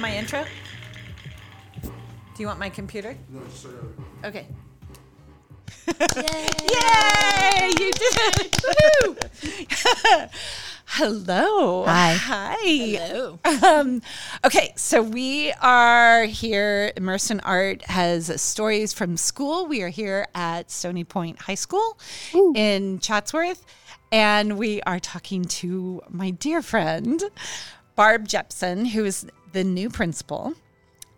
get any of my intro? Do you want my computer? No, start over. Okay. Yay! You did it! Woo! Hello. Hi. Hi. Hello. Um, okay, so we are here. Immersed in Art has stories from school. We are here at Stoney Point High School in Chatsworth, and we are talking to my dear friend, Barb Jepson, who is the new principal.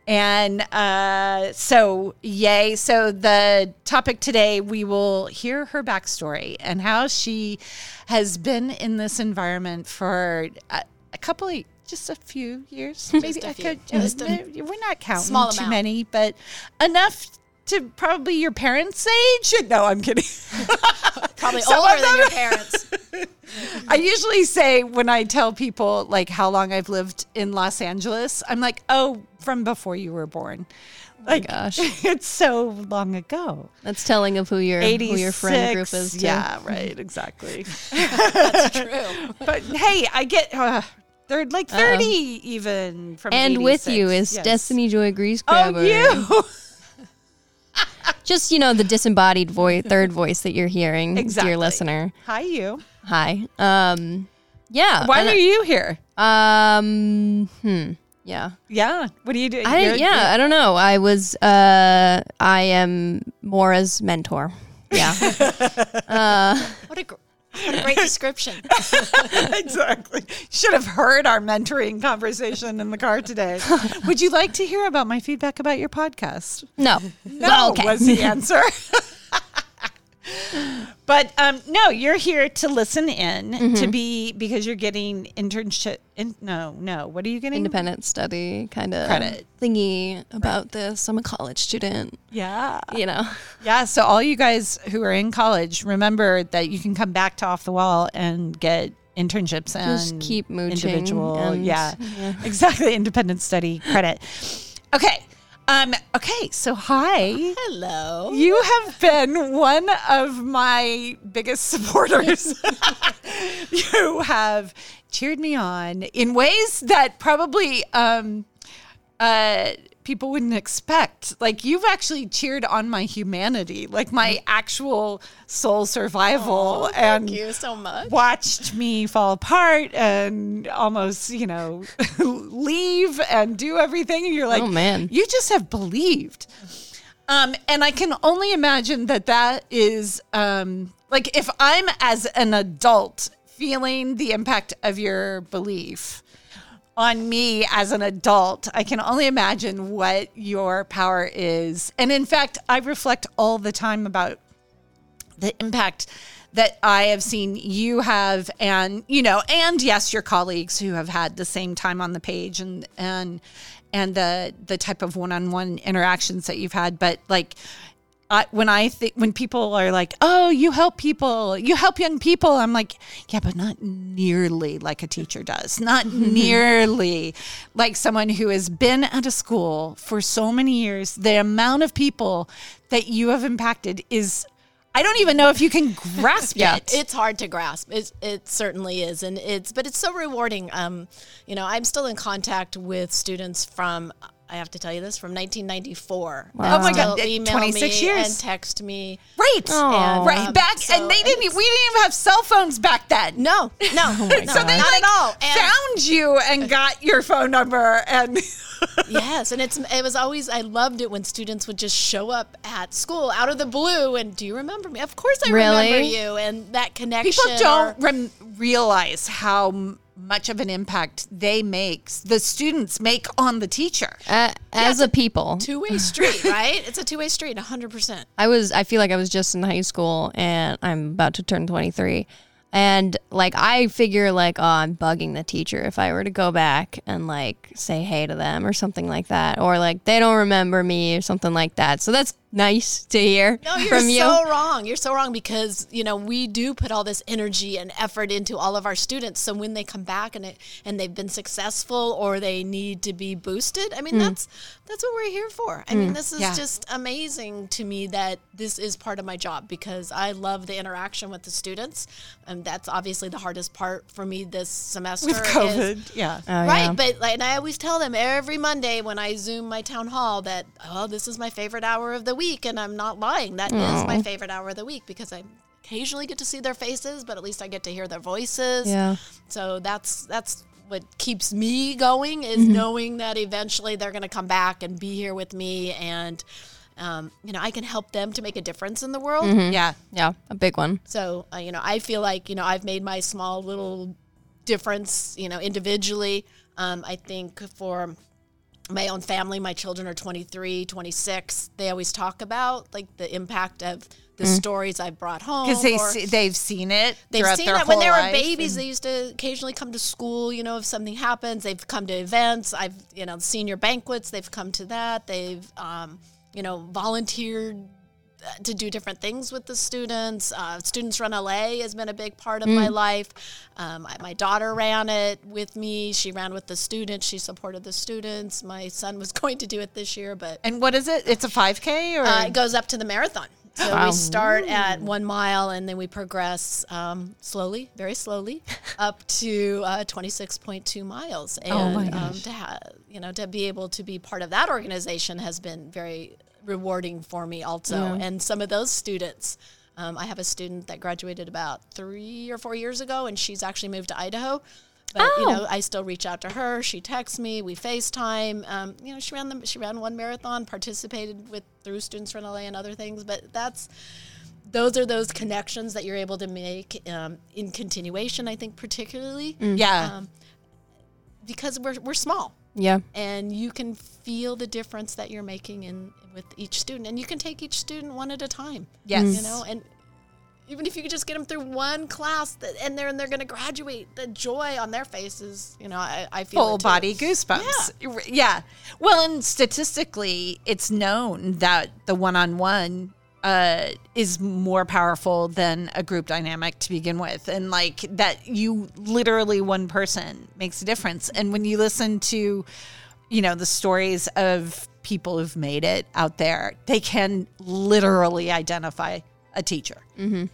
And uh, so, yay. So, the topic today, we will hear her backstory and how she has been in this environment for a, a couple of just a few years. Maybe a I few. could, Just a uh, we're not counting too amount. many, but enough to probably your parents' age. No, I'm kidding. Probably Some older than your parents. I usually say when I tell people like how long I've lived in Los Angeles, I'm like, oh, from before you were born. Like, gosh. it's so long ago. That's telling of who your who your friend group is. Too. Yeah, right, exactly. That's true. but hey, I get uh, they're like 30 even from And with you is Yes. Destiny Joy Grease Grabber. Oh, you. Just you know the disembodied voice, third voice that you're hearing, Exactly. dear listener. Hi, you. Hi. Um, yeah. Why and- are you here? Um. Hmm. Yeah. Yeah. What are you doing? I You're- yeah. I don't know. I was. Uh. I am Mora's mentor. Yeah. What a, gr- what a great description. exactly. Should have heard our mentoring conversation in the car today. Would you like to hear about my feedback about your podcast? no. No, Well, okay. was the answer. but um, no, you're here to listen in Mm-hmm. to be because you're getting internship. In, no, no. What are you getting? Independent study kind of Credit. thingy about this. I'm a college student. Yeah. You know. Yeah. So all you guys who are in college, remember that you can come back to off the wall and get internships and Just keep mooching individual. and- yeah, yeah. exactly. Independent study credit. Okay. Um. Okay. So hi. Hello. You have been one of my biggest supporters. you have cheered me on in ways that probably um, uh, people wouldn't expect. Like you've actually cheered on my humanity, like my actual soul survival, and Thank you so much. watched me fall apart and almost, you know, leave and do everything. And you're like, Oh, man. you just have believed. Um, and I can only imagine that that is um, like if I'm as an adult feeling the impact of your belief on me as an adult, I can only imagine what your power is. And in fact, I reflect all the time about the impact that I have seen you have and you know and yes your colleagues who have had the same time on the page and and and the the type of one-on-one interactions that you've had but like I, when I think when people are like, "Oh, you help people, you help young people," I'm like, "Yeah, but not nearly like a teacher does. Not nearly like someone who has been at a school for so many years. The amount of people that you have impacted is, I don't even know if you can grasp Yeah. it. It's hard to grasp. It, it certainly is, and it's but it's so rewarding. Um, you know, I'm still in contact with students from. I have to tell you this from 1994. Wow. Oh my God, email 26 me years. and text me. right, Aw. right Um, back, so and they didn't. We didn't even have cell phones back then. No, no, so no, they not like at all. And- found you and got your phone number and yes, and it's it was always I loved it when students would just show up at school out of the blue and do you remember me? Of course I remember you and that connection. people don't or- rem- realize how much of an impact they make the students make on the teacher Uh, as a people, two-way street, right? It's a two-way street, 100%. I was I feel like I was just in high school and I'm about to turn 23 and like I figure like oh I'm bugging the teacher if I were to go back and like say hey to them or something like that or like they don't remember me or something like that. So that's nice to hear No, you're from you. You're so wrong. You're so wrong because you know we do put all this energy and effort into all of our students. So when they come back and it, and they've been successful or they need to be boosted, I mean mm. that's that's what we're here for. I mean mm, this is Yeah. just amazing to me that this is part of my job because I love the interaction with the students, and that's obviously the hardest part for me this semester. With is- COVID, yeah. Oh, right, yeah. but like, and I always tell them every Monday when I Zoom my town hall that oh, this is my favorite hour of the week, and I'm not lying. That is my favorite hour of the week because I occasionally get to see their faces, but at least I get to hear their voices. Yeah. So that's that's what keeps me going is Mm-hmm. knowing that eventually they're going to come back and be here with me, and um, you know I can help them to make a difference in the world. Yeah. Yeah, a big one. So, uh, you know, I feel like, you know, I've made my small little difference, you know, individually. Um, I think for my own family, my children are 23, 26. They always talk about like the impact of the stories I've brought home. Because they see, they've seen it They've seen it when they were babies. and- They used to occasionally come to school. You know, if something happens, they've come to events. I've, you know, senior banquets. They've come to that. They've, um, you know, volunteered to do different things with the students. Uh, Students Run LA has been a big part of my life. Um, I- my daughter ran it with me. She ran with the students. She supported the students. My son was going to do it this year, but And what is it? It's a 5K or uh, it goes up to the marathon. So Wow. we start at one mile and then we progress um, slowly, very slowly, up to uh, 26.2 miles. And Oh my um, to have, you know to be able to be part of that organization has been very rewarding for me also. And some of those students. Um, I have a student that graduated about three or four years ago, and she's actually moved to Idaho. But you know, I still reach out to her. She texts me. We FaceTime. Um, you know, she ran the, she ran one marathon, participated with through Students Run LA and other things. But that's those are those connections that you're able to make um, in continuation. I think particularly yeah. um, because we're we're small Yeah. and you can feel the difference that you're making in with each student, and you can take each student one at a time. yes. You know, and even if you could just get them through one class that, and they're and they're going to graduate, the joy on their faces, you know, I, I feel full body goosebumps. Yeah. Well, and statistically, it's known that the one on one uh, is more powerful than a group dynamic to begin with. And like that, you literally one person makes a difference. And when you listen to, you know, the stories of people who've made it out there, they can literally identify a teacher.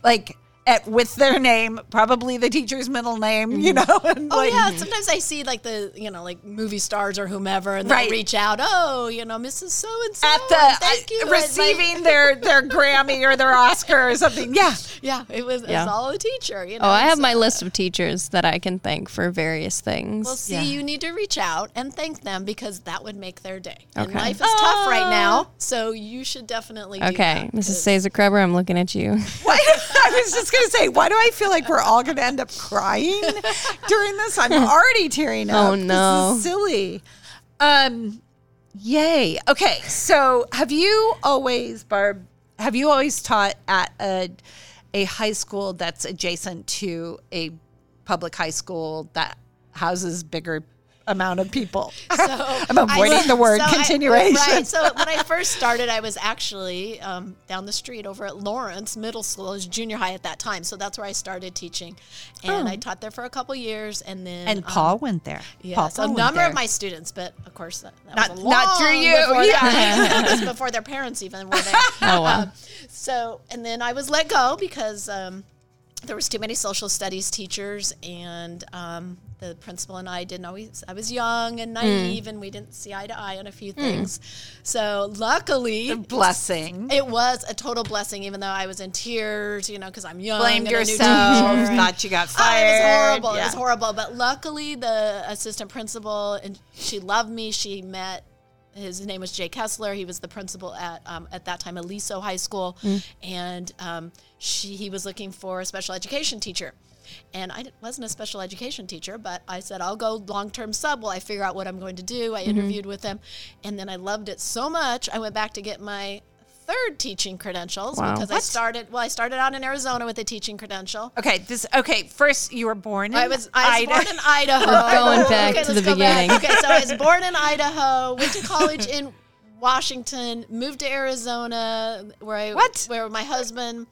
Like, at, with their name, probably the teacher's middle name, you know. And Oh like, yeah, sometimes I see like the you know like movie stars or whomever, and Right. they reach out. Oh, you know, Mrs. So and so. at the thank uh, you. And, like, receiving their their Grammy or their Oscar or something. Yeah. yeah, it was Yeah. it's all a teacher. You know. Oh, I have so- my list of teachers that I can thank for various things. Well, see, Yeah. you need to reach out and thank them because that would make their day. And life is tough right now, so you should definitely. do okay, that, Mrs. 'cause- Caesar Kreber, I'm looking at you. Why, I was just gonna say, why do I feel like we're all gonna end up crying during this? I'm already tearing up. Oh, no. This is silly. Um yay. Okay, so have you always, Barb, have you always taught at a a high school that's adjacent to a public high school that houses bigger amount of people? I'm avoiding I- the word so I- continuation. right. So when I first started, I was actually um, down the street over at Lawrence Middle School. It was junior high at that time, so that's where I started teaching, and I taught there for a couple years, and then Oh. And um, Paul went there. Yeah, Paul so Paul a number of my students, but of course that, that Not- was not through you, Before yeah. that, that was before their parents even were there. Oh, wow. Um, so and then I was let go because um, there was too many social studies teachers, and um, the principal and I didn't always. I was young and naive, and we didn't see eye to eye on a few things. So luckily, blessing. it was a total blessing, even though I was in tears, you know, because I'm young. Blamed and a new yourself. Thought you got Oh, fired. it was horrible. It was horrible. But luckily, the assistant principal and she loved me. She met. His name was Jay Kessler. He was the principal at um, at that time Aliso High School, and um, she he was looking for a special education teacher. And I wasn't a special education teacher, but I said I'll go long term sub while I figure out what I'm going to do. I mm-hmm. interviewed with him, and then I loved it so much I went back to get my third teaching credentials Wow. because I started well I started out in Arizona with a teaching credential. Okay, this okay. First, you were born in I was I was Ida- born in Idaho. We're going back to the go back. beginning. Okay, so I was born in Idaho, went to college in Washington, moved to Arizona, where I What? where my husband,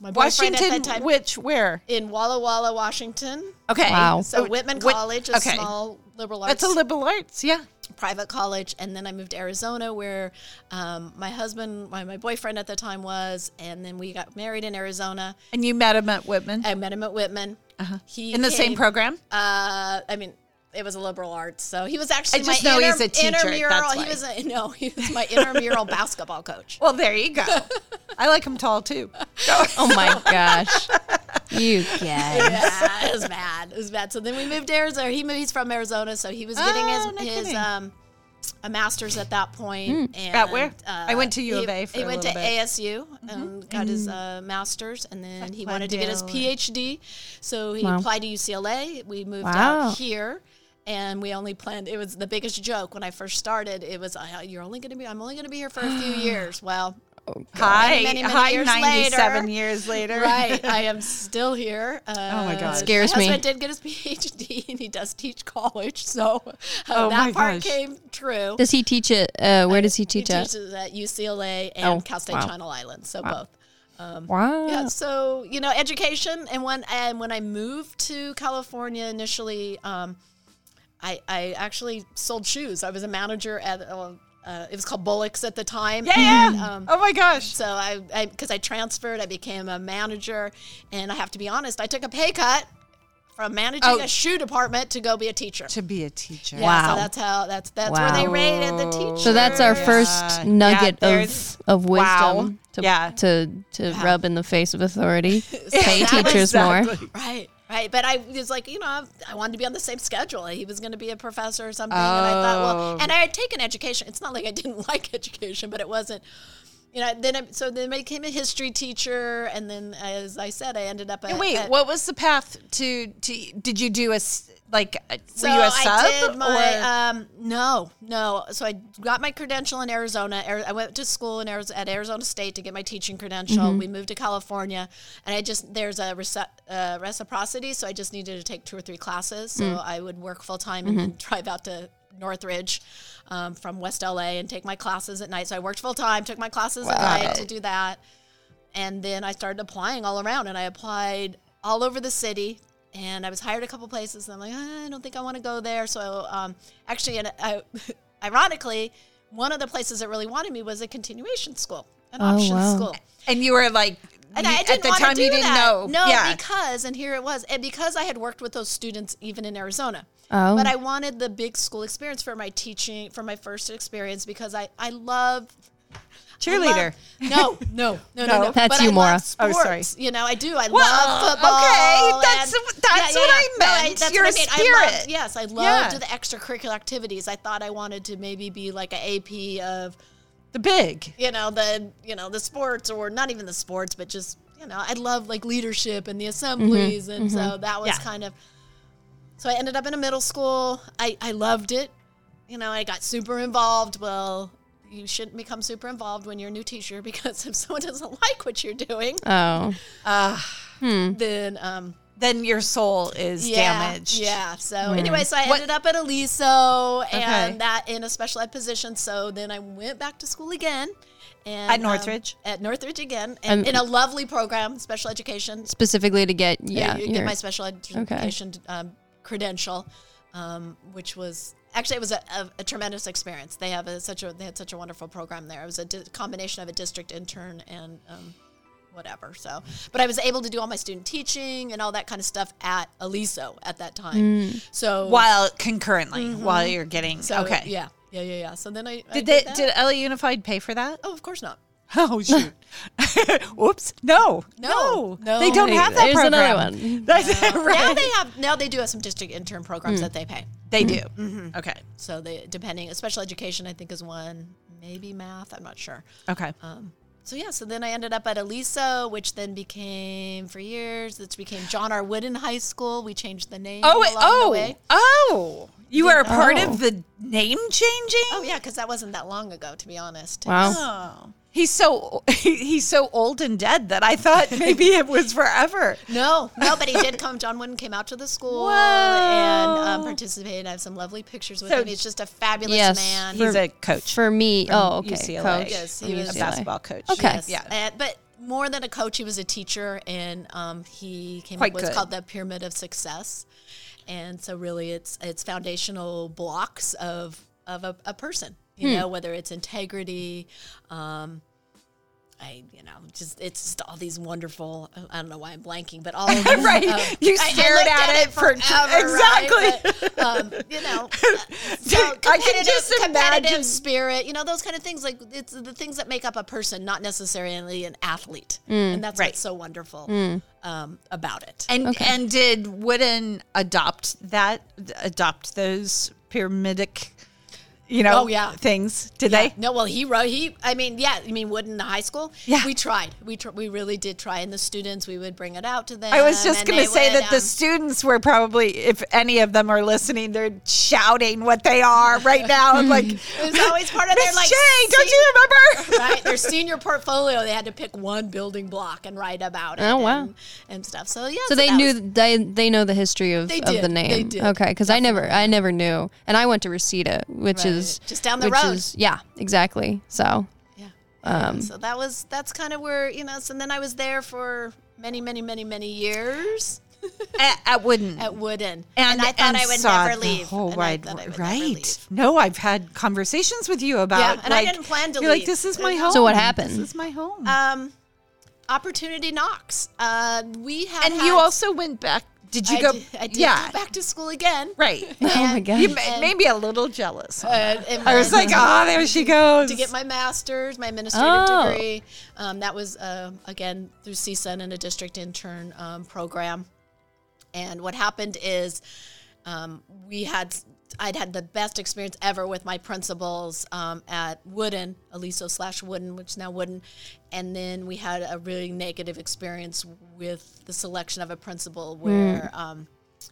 my boyfriend Washington, at that time, which where? in Walla Walla, Washington. Okay. Wow. So Whitman Whit- College, a okay. small liberal arts That's a liberal arts, yeah. private college, and then I moved to Arizona, where um, my husband, my, my boyfriend at the time was, and then we got married in Arizona. And you met him at Whitman I met him at Whitman. He Uh-huh. in the same program. Uh, I mean, it was a liberal arts, so he was actually I just my know inter- he's a teacher, intramural. that's he was a, no, he was my intramural basketball coach. Well, there you go. I like him tall too. Oh my gosh. You guys. yeah, it was bad. It was bad. So then we moved to Arizona. He moved, he's from Arizona, so he was getting Oh, no his his kidding. um a master's at that point. And, At where? uh, I went to U of A for he a went to little bit. Mm-hmm. ASU and got his uh, master's, and then he wanted to get his PhD. So he Wow. applied to UCLA. We moved Wow. out here. And we only planned. It was the biggest joke when I first started. It was, uh, "You're only going to be. I'm only going to be here for a few years." Well, Hi, many, many hi, years ninety-seven later. years later. right, I am still here. Uh, oh my God. Scares my me. husband did get his PhD, and he does teach college, so uh, Oh that part gosh. came true. Does he teach it? Uh, where does he He teach at? teaches at UCLA and Oh, Cal State wow. Channel Islands, so both. Wow. Yeah, so you know, education, and when and when I moved to California initially, um, I I actually sold shoes. I was a manager at uh, uh, it was called Bullocks at the time. Yeah. and, um, oh my gosh. so I, because I, transferred, I became a manager, and I have to be honest, I took a pay cut from managing Oh. a shoe department to go be a teacher. To be a teacher. Yeah, Wow. so that's how that's that's where they rated the teacher. So that's our first Yeah, nugget there's- of of Wow. wisdom to Yeah. to to rub in the face of authority. Pay that was teachers more. Right, right. But I was like, you know, I, I wanted to be on the same schedule. He was going to be a professor or something, and I thought, Oh. well, and I had taken education. It's not like I didn't like education, but it wasn't. You know, then I, so then I became a history teacher, and then as I said, I ended up. At, Wait, at- what was the path to? to did you do a like? So were you a sub? My or- um no no. So I got my credential in Arizona. I went to school in Arizona, at Arizona State to get my teaching credential. Mm-hmm. We moved to California, and I just there's a rece- uh, reciprocity. So I just needed to take two or three classes. So Mm. I would work full time Mm-hmm. and then drive out to Northridge um, from West LA and take my classes at night. So I worked full time, took my classes at night to do that, and then I started applying all around. And I applied all over the city and I was hired a couple places. And I'm like, "Ah, I don't think I want to go there. So um, actually, and I, ironically, one of the places that really wanted me was a continuation school, an Oh, options wow. school. and you were like, And you- I didn't at the want time to do you didn't that. know. No, yeah. because and here it was, and because I had worked with those students even in Arizona. Oh. But I wanted the big school experience for my teaching, for my first experience, because I I love Cheerleader. Love- no, no, no, no, No. no. That's but you, I Maura. love Oh, sorry. You know, I do. I Well, love football. okay, that's- and- that's what I meant. that's Your what I mean. I spirit. loved, yes, I loved Yeah. the extracurricular activities. I thought I wanted to maybe be like an AP of the big. you know the you know the sports or not even the sports but just you know i love like leadership and the assemblies mm-hmm, and so mm-hmm. that was Yeah. kind of so i ended up in a middle school i i loved it you know i got super involved well you shouldn't become super involved when you're a new teacher because if someone doesn't like what you're doing Oh. then um Then your soul is yeah, damaged. Yeah. So anyway, so I What- ended up at Aliso and Okay. that in a special ed position. So then I went back to school again. And, At um, Northridge? at Northridge again, and Um, in a lovely program, special education. Specifically to get yeah. you your- get my special education um, credential, um, which was actually it was a, a, a tremendous experience. They have a, such a they had such a wonderful program there. It was a di- combination of a district intern and um, whatever. So, but I was able to do all my student teaching and all that kind of stuff at Aliso at that time. So While concurrently, while you're getting so, okay. yeah, yeah, yeah, yeah. So then I I Did they, that. did LA Unified pay for that? oh, of course not. Oh shoot! Whoops! No, No, no. they don't have that there's program. another one. That's right. Now they have now they do have some district intern programs that they pay. They do. Mm-hmm. Okay. So they depending special education I think is one, maybe math, I'm not sure. Okay. Um, so yeah, so then I ended up at Aliso, which then became for years. It became John R. Wooden High School. We changed the name. oh, wait, along the oh, way. oh! You were a part Oh. of the name changing. oh yeah, because that wasn't that long ago, to be honest. Wow. Oh. He's so he's so old and dead that I thought maybe it was forever. No, no, but he did come. John Wooden came out to the school Whoa. and um, participated. I have some lovely pictures with So- him. He's just a fabulous Yes. man. He's a coach. For me, oh, okay. UCLA. Coach. Yes, he was a basketball coach. Okay. Yes. Yeah. And, but more than a coach, he was a teacher, and um, he came Quite up with what's called the pyramid of success. And so, really, it's it's foundational blocks of of a, a person. You Hmm. know, whether it's integrity. Um, I, you know, just it's just all these wonderful. I don't know why I'm blanking, but all of these, Right. um, You I- I stared looked at it for- forever, right? exactly. But, um, you know, so I can competitive, just competitive imagine- spirit, you know, those kind of things. Like it's the things that make up a person, not necessarily an athlete, and that's Right. what's so wonderful um, about it. And and did Wooden adopt that adopt those pyramidic you know Oh, yeah. things? Did Yeah. they? No, well, he wrote. He, I mean, yeah. You mean Wooden the High School? Yeah. we tried. We tr- we really did try, and the students we would bring it out to them. I was just going to say would, that the um, students were probably, if any of them are listening, they're shouting what they are right now. like, It was always part of their Miss like. Jane, don't se- you remember? right, their senior portfolio, they had to pick one building block and write about it. Oh, wow. and, and stuff. So yeah, So they knew was- they they know the history of, They of the name. they did, Okay, because I never I never knew, and I went to Reseda, which Right. is Just down the road. is- yeah, exactly. So Yeah. Um, so that was that's kind of where you know. So then I was there for many, many, many, many years at, at Wooden. at Wooden, and, I thought I would saw never the leave. whole and I wide thought I right. leave. No, I've had conversations with you about. Yeah, and I didn't plan to You're like, this is my home. So what happened? This is my home. Um, opportunity knocks. Uh, we had and had- you also went back. Did you I go? did, I did yeah. go back to school again. Right. oh my god, You ma- And- made me a little jealous. Uh, I was like, oh, there she goes. to get my master's, my administrative Oh. degree. Um, that was uh, again through CSUN and a district intern um, program. And what happened is um, we had I'd had the best experience ever with my principals um, at Wooden, Aliso slash Wooden, which is now Wooden, and then we had a really negative experience with the selection of a principal where. Um,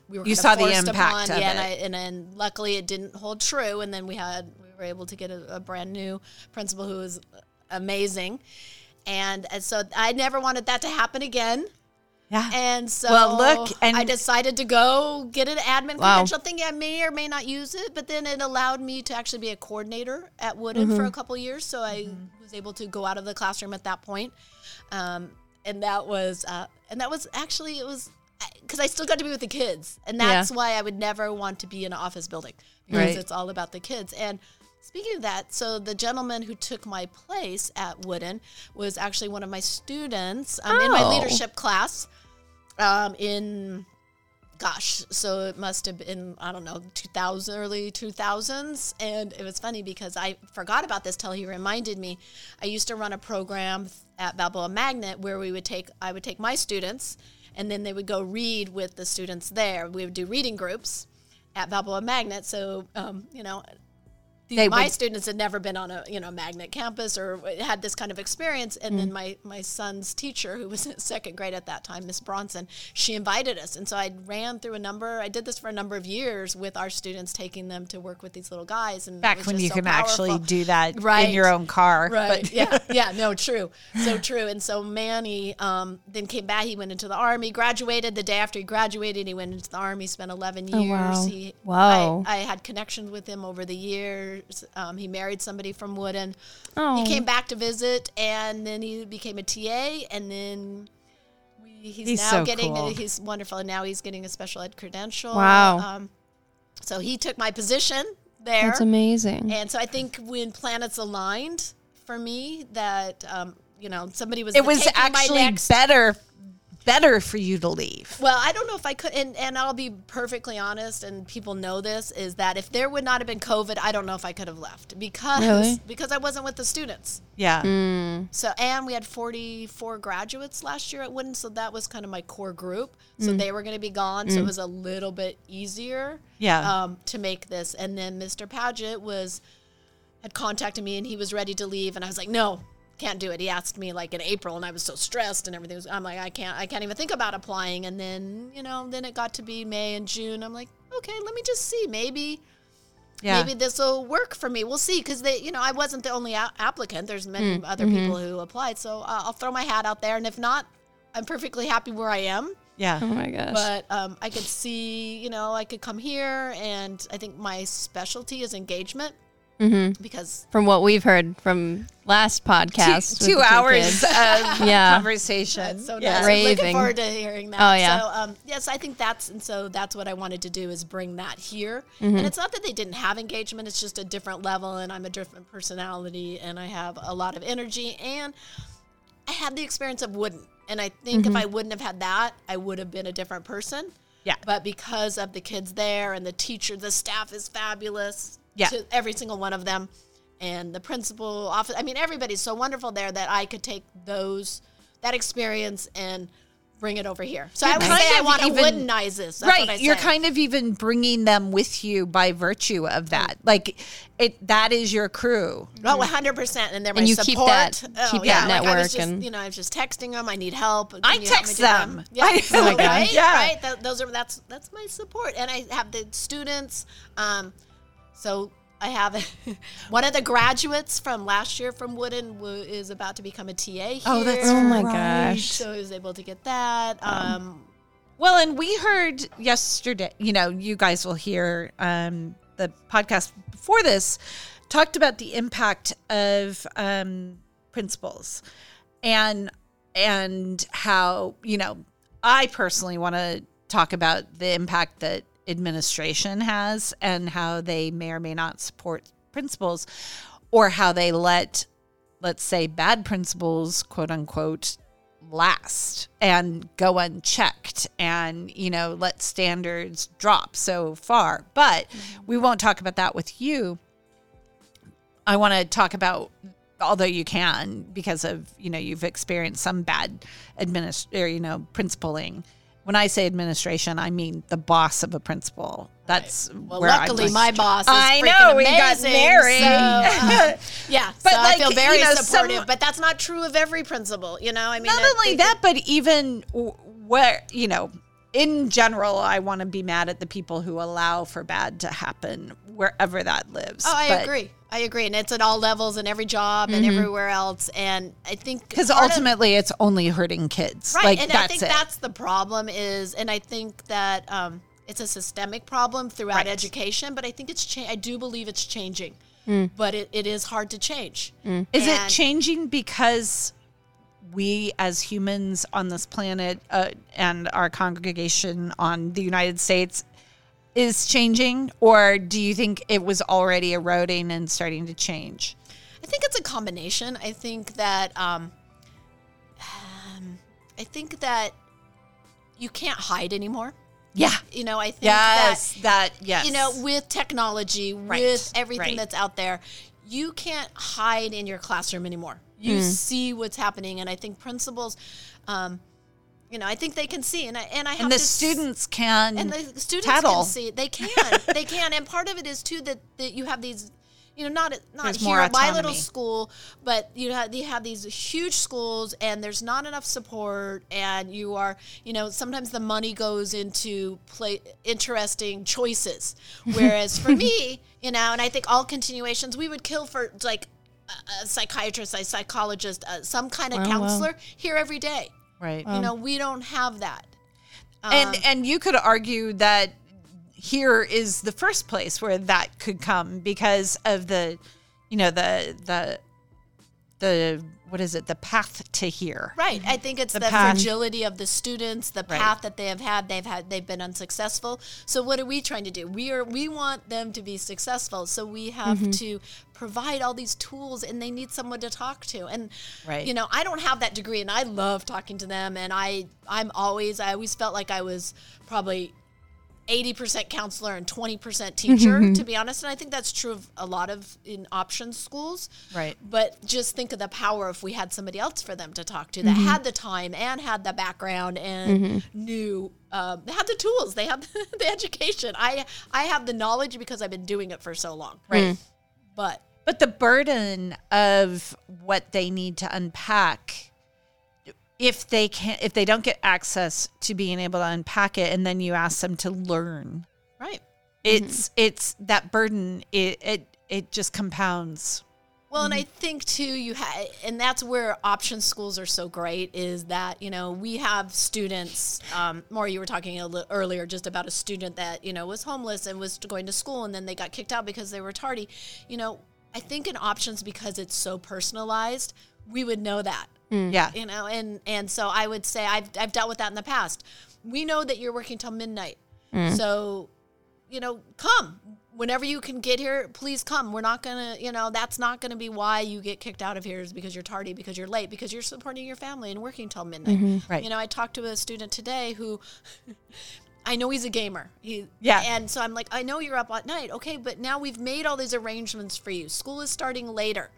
we were You saw the impact upon, of yeah, and. I, and then luckily it didn't hold true. And then we had we were able to get a, a brand new principal who was amazing, and, and so I never wanted that to happen again. Yeah. And so Well, look, and- I decided to go get an admin Wow. credential, thinking I may or may not use it, but then it allowed me to actually be a coordinator at Wooden for a Mm-hmm. couple years. So I was able to go out of the classroom at that point. Um, and that was, uh, and that was actually, it was, because I still got to be with the kids. And that's Yeah. why I would never want to be in an office building because Right. it's all about the kids. And Speaking of that, so the gentleman who took my place at Wooden was actually one of my students um, in my Oh. leadership class um, in gosh so it must have been i don't know 2000 early 2000s and it was funny because i forgot about this till he reminded me. I used to run a program at balboa magnet where we would take i would take my students and then they would go read with the students there. We would do reading groups at balboa magnet. So um, you know They my would- students had never been on a you know magnet campus or had this kind of experience and Mm. then my my son's teacher who was in second grade at that time miss bronson she invited us and so i ran through a number i did this for a number of years with our students taking them to work with these little guys and Back when you so can actually do that right. in your own car. Right. But yeah. Yeah. No. True. So true. And so Manny um, then came back. He went into the army. Graduated the day after he graduated. He went into the army. Spent eleven years. wow. He, Wow. I, I had connections with him over the years. Um, he married somebody from Wooden. Oh. He came back to visit, and then he became a TA, and then. we- He's, He's now so getting cool. he's wonderful and now he's getting a special ed credential. Wow. Um, so he took my position there. That's amazing. And so I think when planets aligned for me, that um, you know somebody was it was actually next- better better for you to leave. Well, I don't know if I could, and, and I'll be perfectly honest, and people know this is that if there would not have been COVID, I don't know if I could have left because Really? because I wasn't with the students. Yeah. Mm. So and we had 44 graduates last year at Wooden, so that was kind of my core group. So they were going to be gone, so it was a little bit easier. Yeah. Um, to make this, and then Mr. Paget was had contacted me, and he was ready to leave, and I was like, no. Can't do it. He asked me like in April, and I was so stressed and everything. Was, I'm like, I can't, I can't even think about applying. And then, you know, then it got to be May and June. I'm like, okay, let me just see. Maybe Yeah. maybe this will work for me. We'll see because they, you know, I wasn't the only a- applicant. There's many other people who applied, so uh, I'll throw my hat out there, and if not, I'm perfectly happy where I am. Yeah. Oh my gosh. But um, I could see, you know, I could come here, and I think my specialty is engagement Mm-hmm. because from what we've heard from last podcast, two, two hours kids. of Yeah. conversation. so yeah. nice. I'm Raving. looking forward to hearing that. Oh, yeah. So um, yes, I think that's and so that's what I wanted to do is bring that here. Mm-hmm. And it's not that they didn't have engagement; it's just a different level, and I'm a different personality, and I have a lot of energy, and I had the experience of Wooden. And I think Mm-hmm. if I wouldn't have had that, I would have been a different person. Yeah. But because of the kids there and the teacher, the staff is fabulous. Yeah. To every single one of them. And the principal office I mean everybody's so wonderful there that I could take those that experience and bring it over here. So I would say I want to woodenize this. That's what I right. You're kind of even bringing them with you by virtue of that. Like it that is your crew. Oh, 100 percent, and they're my And you support. keep that- Oh, keep yeah, that like I network was just, and- you know, I was just texting them. I need help. Can I you help text do them. Yeah, I- so, Oh right, Yeah. right. Th- those are that's that's my support, and I have the students. Um, so I have one of the graduates from last year from Wooden is about to become a TA here. Oh, that's oh my right. gosh. So I was able to get that. Um, Well, and we heard yesterday, you know, you guys will hear um, the podcast before this talked about the impact of um, principals and and how, you know, I personally want to talk about the impact that administration has and how they may or may not support principals or how they let let's say bad principals quote unquote last and go unchecked and you know let standards drop so far. But mm-hmm. we won't talk about that with you. I want to talk about although you can because of you know you've experienced some bad administ or you know principling when i say administration i mean the boss of a principal that's well, where I'm luckily, my boss is I freaking know, we got married. So, uh, yeah, But, so like, I feel very you know, some- supportive. but that's not true of every principal. You know, I mean, not I only that, but even where you know, in general, I want to be mad at the people who allow for bad to happen wherever that lives. Oh, I But- agree. I agree, and it's at all levels and every job and everywhere else. And I think Because part of- ultimately, it's only hurting kids. right, Like and that's I think it. that's the problem. Is and I think that um, it's a systemic problem throughout Right. education. But I think it's cha- I do believe it's changing, Mm. but it, it is hard to change. Is it changing because we as humans on this planet uh, and our congregation on the United States is changing, or do you think it was already eroding and starting to change? I think it's a combination. I think that um, um, I think that you can't hide anymore. Yeah. You know, I think Yes. that That. yes. you know, with technology, Right, with everything right. that's out there, you can't hide in your classroom anymore. You Hmm. see what's happening, and I think principals, um, you know, I think they can see, and I and I have and the s- students can and the students tattle. can see. They can, they can, and part of it is too that, that you have these, you know, not not There's here at my little school, but you have you have these huge schools, and there's not enough support, and you are, you know, sometimes the money goes into play interesting choices, whereas for me, you know, and I think all continuations we would kill for like. A a psychiatrist, a psychologist, uh, some kind of wow. counselor here every day. Right. You know, we don't have that. and Um, and you could argue that here is the first place where that could come because of the you know the the the what is it the path to here Right. I think it's the, path. fragility of the students, the Right. path that they have had. They've had they've been unsuccessful. So what are we trying to do? We are we want them to be successful. So we have Mm-hmm. to provide all these tools and they need someone to talk to. And Right. you know, I don't have that degree and I love talking to them and I I'm always I always felt like I was probably 80% counselor and 20% teacher mm-hmm. to be honest and I think that's true of a lot of in option schools. Right. but just think of the power if we had somebody else for them to talk to that mm-hmm. had the time and had the background and mm-hmm. knew um, they had the tools they have the education. I i have the knowledge because i've been doing it for so long. Right. Mm. But but the burden of what they need to unpack if they can't if they don't get access to being able to unpack it and then you ask them to learn right it's it's that burden. It it it just compounds. Well, and I think too, you ha- and that's where option schools are so great is that you know we have students. Um, more, you were talking a li- earlier just about a student that you know was homeless and was going to school, and then they got kicked out because they were tardy. You know, I think in options because it's so personalized, we would know that. Mm. Yeah. You know, and and so I would say I've I've dealt with that in the past. We know that you're working till midnight, mm. so you know, come whenever you can get here. Please come. We're not gonna, you know, that's not gonna be why you get kicked out of here is because you're tardy, because you're late, because you're supporting your family and working till midnight. Mm-hmm. Right. You know, I talked to a student today who. I know he's a gamer. He, Yeah. And so I'm like, I know you're up at night. Okay, but now we've made all these arrangements for you. School is starting later.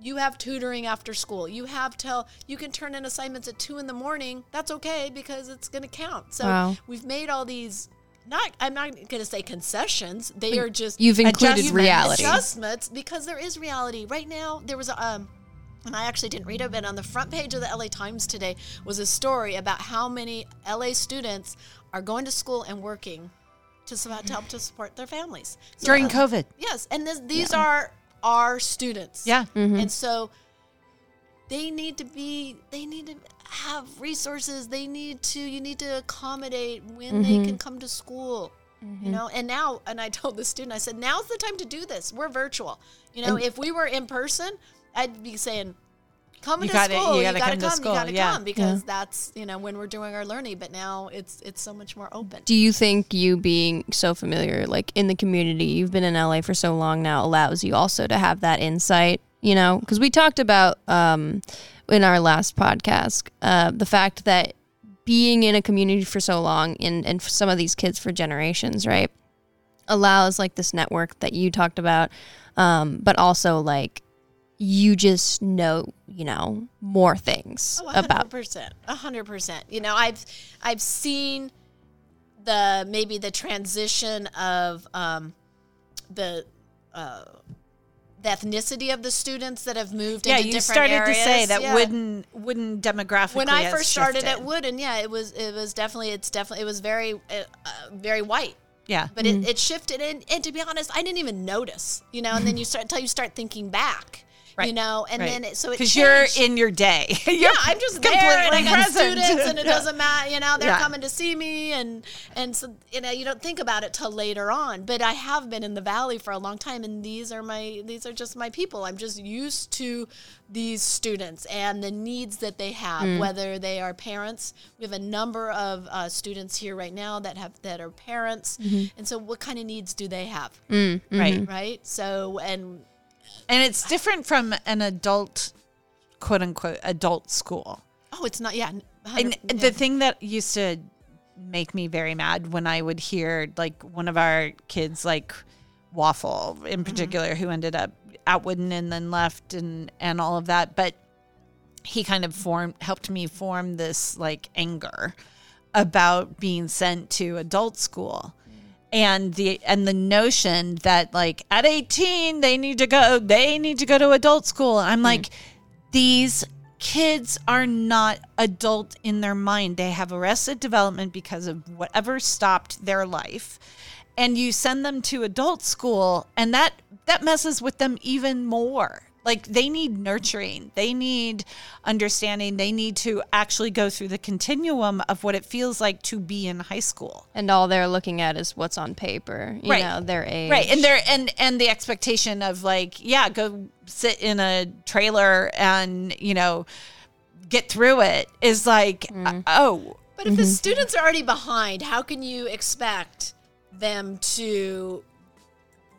You have tutoring after school. You have till you can turn in assignments at two in the morning. That's okay because it's going to count. So Wow. we've made all these. Not, I'm not going to say concessions. They are just You've included Adjustments. reality. adjustments because there is reality right now. There was a, um, and I actually didn't read it, but on the front page of the LA Times today was a story about how many LA students are going to school and working to, to help to support their families So, During uh, COVID. Yes, and this, these are our students. Yeah. Mm-hmm. and so they need to be. They need to have resources. They need to. You need to accommodate when they mm-hmm. can come to school. You mm-hmm. know, and now, and I told the student, I said, now's the time to do this. We're virtual. You know, if we were in person, I'd be saying, come You to gotta- school. you You gotta gotta, come to school, You gotta yeah. come because that's you know when we're doing our learning. But now it's it's so much more open. Do you think you being so familiar, like in the community, you've been in LA for so long now, allows you also to have that insight? You know, because we talked about um, in our last podcast uh, the fact that being in a community for so long, and and for some of these kids for generations, right, allows like this network that you talked about, um, but also like you just know, you know, more things Oh, about 100%. A 100%. You know, I've I've seen the maybe the transition of um, the uh, the ethnicity of the students that have moved Yeah, into you different started areas. to say that Yeah. wooden wooden demographic. when I first started at Wooden, yeah, it was it was definitely it's definitely it was very uh, uh, very white. Yeah. But it, it shifted, and, and to be honest, I didn't even notice, you know. And then you start until you start thinking back, you know, and right. then it, so it because you're in your day. yeah, I'm just there, completely and I got present. students, and it Yeah. doesn't matter. You know, they're Yeah. coming to see me, and and so you know, you don't think about it till later on. But I have been in the valley for a long time, and these are my these are just my people. I'm just used to these students and the needs that they have, Mm. whether they are parents. We have a number of uh, students here right now that have that are parents, Mm-hmm. and so what kind of needs do they have, Right. right? So and And it's different from an adult, quote unquote, adult school. oh, it's not yeah. And yeah. the thing that used to make me very mad when I would hear like one of our kids, like Waffle Mm-hmm. in particular, who ended up at Wooden and then left and and all of that, but he kind of formed helped me form this like anger about being sent to adult school and the and the notion that like at 18 they need to go they need to go to adult school. I'm mm. like these kids are not adult in their mind. They have arrested development because of whatever stopped their life. And you send them to adult school and that that messes with them even more like they need nurturing they need understanding they need to actually go through the continuum of what it feels like to be in high school and all they're looking at is what's on paper. You Right. know, their age. right and there and and the expectation of like yeah go sit in a trailer and you know get through it is like uh, oh But if the students are already behind, how can you expect them to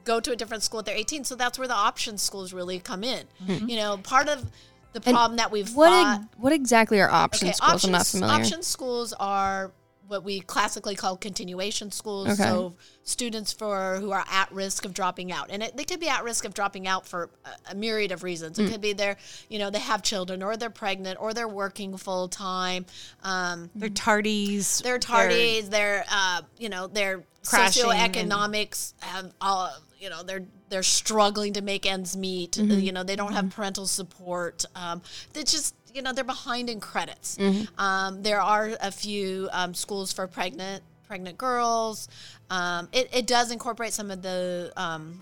go to a different school at they're 18? So that's where the option schools really come in. You know, part of the problem that we've What fought. ex- what exactly are option schools? I'm not familiar. Option schools are what we classically call continuation schools. Okay. So students for who are at risk of dropping out, and it, they could be at risk of dropping out for a, a myriad of reasons. Mm. It could be they're, you know, they have children, or they're pregnant, or they're working full time. Um, they're tardies they're tardies. They're, uh, you know, they're Crashing and- socioeconomics have all, you know, they're they're struggling to make ends meet. Mm-hmm. You know, they don't have parental support. Um, they just, you know, they're behind in credits. Mm-hmm. Um, there are a few um, schools for pregnant pregnant girls. Um, it, it does incorporate some of the um,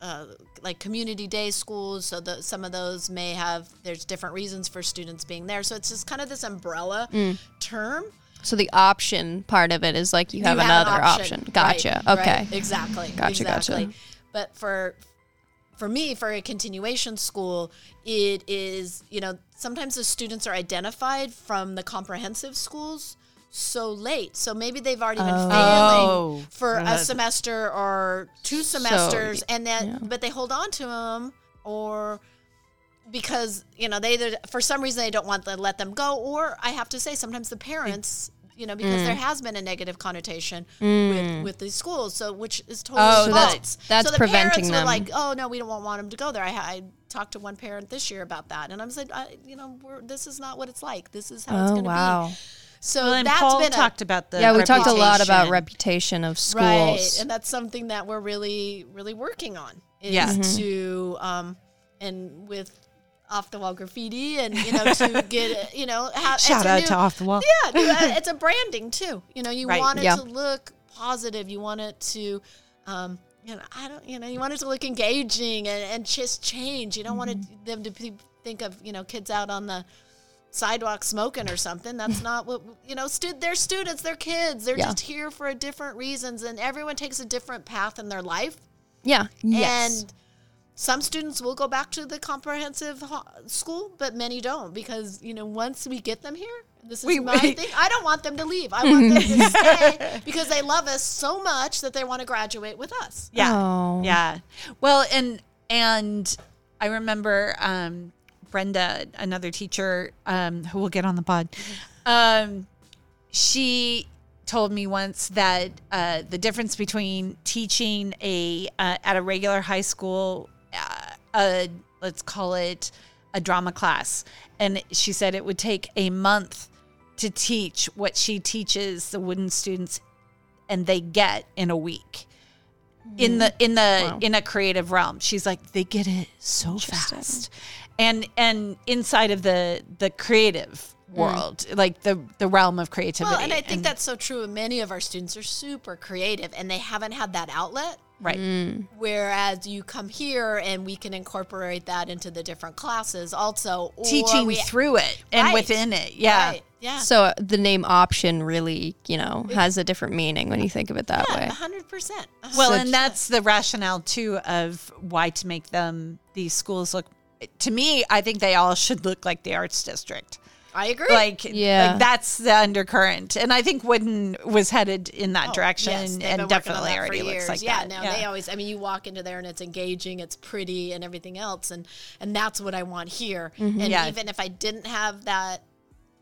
uh, like community day schools. So the, some of those may have there's different reasons for students being there. So it's just kind of this umbrella Mm. term. So the option part of it is like you have You another an option. Gotcha. Right, okay. right. Exactly. Gotcha, gotcha. exactly. But for for me, for a continuation school, it is, you know, sometimes the students are identified from the comprehensive schools so late. So maybe they've already been Oh. failing oh. for a semester or two semesters and then yeah. but they hold on to them or because you know they either for some reason they don't want to let them go or i have to say sometimes the parents you know because Mm. there has been a negative connotation with with these schools so which is totally Oh, false. that's- that's so the preventing parents them. were like oh no we don't want, want them to go there i, I talked to one parent this year about that and i'm said I, you know we're, this is not what it's like this is how it's Oh going to wow. be so Well, and that's Paul been a, talked about the Yeah, we talked a lot about reputation. reputation of Right, schools. and that's something that we're really, really working on. Is Yeah. Mm-hmm. to um, and with off the wall graffiti, and you know to get you know have, Shout out new- to Off the Wall. Yeah, uh, it's a branding too. You know, you Right. want it Yeah. to look positive. You want it to. Um, you know, I don't. You know, you want it to look engaging and, and just change. You don't want Mm-hmm. it, them to be, think of you know kids out on the sidewalk smoking or something. That's not what you know. Stu- they're students. They're kids. They're Yeah. just here for a different reasons, and everyone takes a different path in their life. yeah. Yes. And some students will go back to the comprehensive school, but many don't because you know once we get them here, this is We- my we- thing. I don't want them to leave. I want them to stay because they love us so much that they want to graduate with us. Yeah. Oh. Yeah. Well, and and I remember um Brenda, another teacher um who will get on the pod. Um she told me once that uh, the difference between teaching a uh, at a regular high school a let's call it a drama class and she said it would take a month to teach what she teaches the Wooden students and they get in a week in the in the Wow. in a creative realm she's like they get it so fast and and inside of the the creative mm. world like the the realm of creativity Well, and I think that's so true. Many of our students are super creative and they haven't had that outlet. Right Mm. Whereas you come here and we can incorporate that into the different classes also. or teaching we- through it and Right. within it yeah Right, Yeah. So uh, the name option really, you know, has a different meaning when you think of it that yeah, way. 100%. well So- and that's the rationale too of why to make them these schools look to me i think they all should look like the arts district I agree. like Yeah. like that's the undercurrent and i think Wooden was headed in that Oh, direction yes, and definitely that for already looks years. like yeah, that no, they always. I mean, you walk into there and it's engaging, it's pretty, and everything else, and and that's what I want here. Mm-hmm. And Yeah. even if I didn't have that,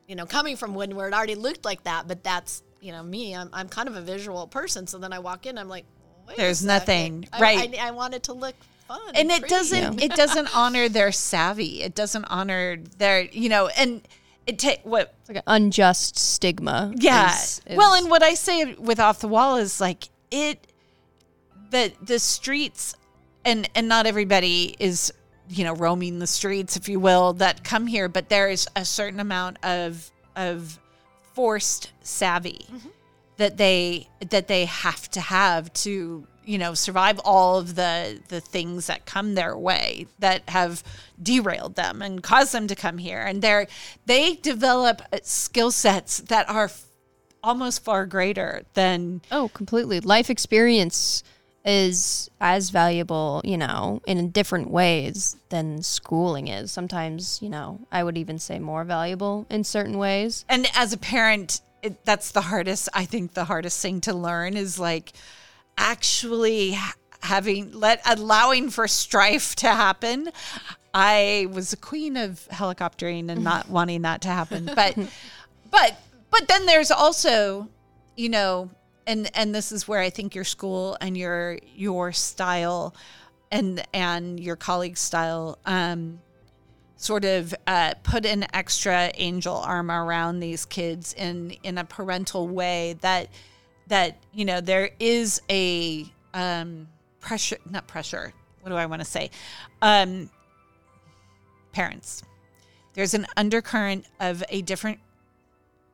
you know, coming from Wooden where it already looked like that, but that's you know me. I'm I'm kind of a visual person, so then I walk in, I'm like, Wait There's second. nothing, I- right. I, I want it to look fun, and it pretty. doesn't it doesn't honor their savvy it doesn't honor their you know and it take what It's like an unjust stigma. yeah is- is- well and what i say with off the wall is like it the the streets and and not everybody is you know roaming the streets if you will that come here but there is a certain amount of of forced savvy mm-hmm. that they that they have to have to you know survive all of the the things that come their way that have derailed them and caused them to come here and they're they develop skill sets that are f- almost far greater than Oh, completely. Life experience is as valuable, you know, in different ways than schooling is. Sometimes, you know, I would even say more valuable in certain ways. and as a parent it, that's the hardest i think the hardest thing to learn is like actually having let allowing for strife to happen. I was a queen of helicoptering and not wanting that to happen. But but but then there's also you know and and this is where i think your school and your your style and and your colleagues style um sort of uh, put an extra angel arm around these kids in in a parental way that that you know there is a um pressure not pressure what do i want to say um parents there's an undercurrent of a different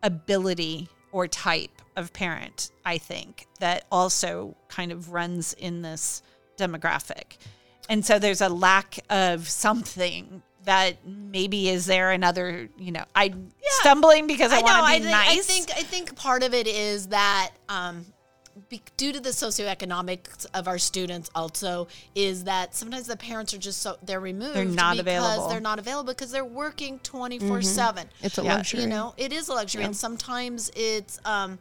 ability or type of parent, I think, that also kind of runs in this demographic. And so there's a lack of something that maybe is there another, you know, I'm stumbling because I, I know. want to I think, nice. I think I think part of it is that um, be, due to the socioeconomics of our students, also is that sometimes the parents are just so they're removed. They're not because available. They're not available because they're working twenty four seven. It's a Yeah. luxury. You know, it is a luxury, and sometimes it's um,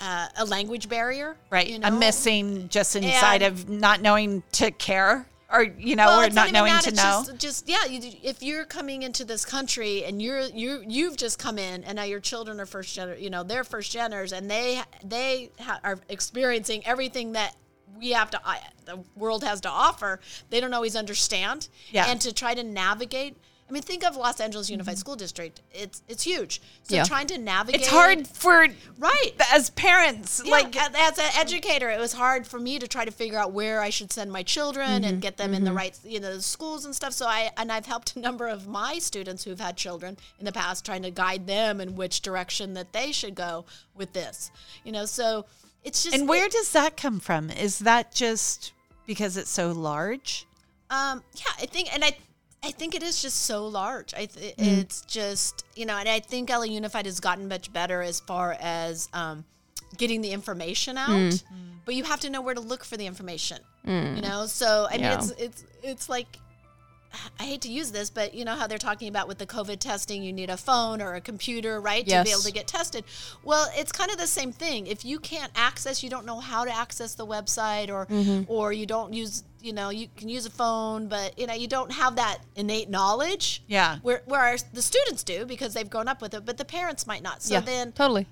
uh, a language barrier. right. You know? I'm missing just inside And- of not knowing to care or, you know, Well, or not knowing that, to know. Just, just yeah, you, if you're coming into this country and you're you you've just come in and now your children are first gener, you know, they're first geners and they they ha- are experiencing everything that we have to I the world has to offer. They don't always understand. Yeah. And to try to navigate. I mean, think of Los Angeles Unified mm-hmm. School District. It's it's huge. So Yeah. trying to navigate. it's hard for right? as parents. Yeah, like as, an educator, it was hard for me to try to figure out where I should send my children and mm-hmm. get them in the mm-hmm. right, you know, schools and stuff. So I and I've helped a number of my students who've had children in the past, trying to guide them in which direction that they should go with this. You know, so it's just And where it- does that come from? Is that just because it's so large? Um, yeah, I think, and I, I think it is just so large. I, th- Mm. it's just you know, and I think LA Unified has gotten much better as far as um, getting the information out. Mm. But you have to know where to look for the information. You know, so I mean, Yeah. it's it's it's like. I hate to use this, but you know how they're talking about with the COVID testing, you need a phone or a computer, right, to be able to get tested. Well, it's kind of the same thing. If you can't access, you don't know how to access the website, or Mm-hmm. or you don't use, you know, you can use a phone, but you know you don't have that innate knowledge. Yeah. Where where our, the students do because they've grown up with it, but the parents might not. So yeah, then totally,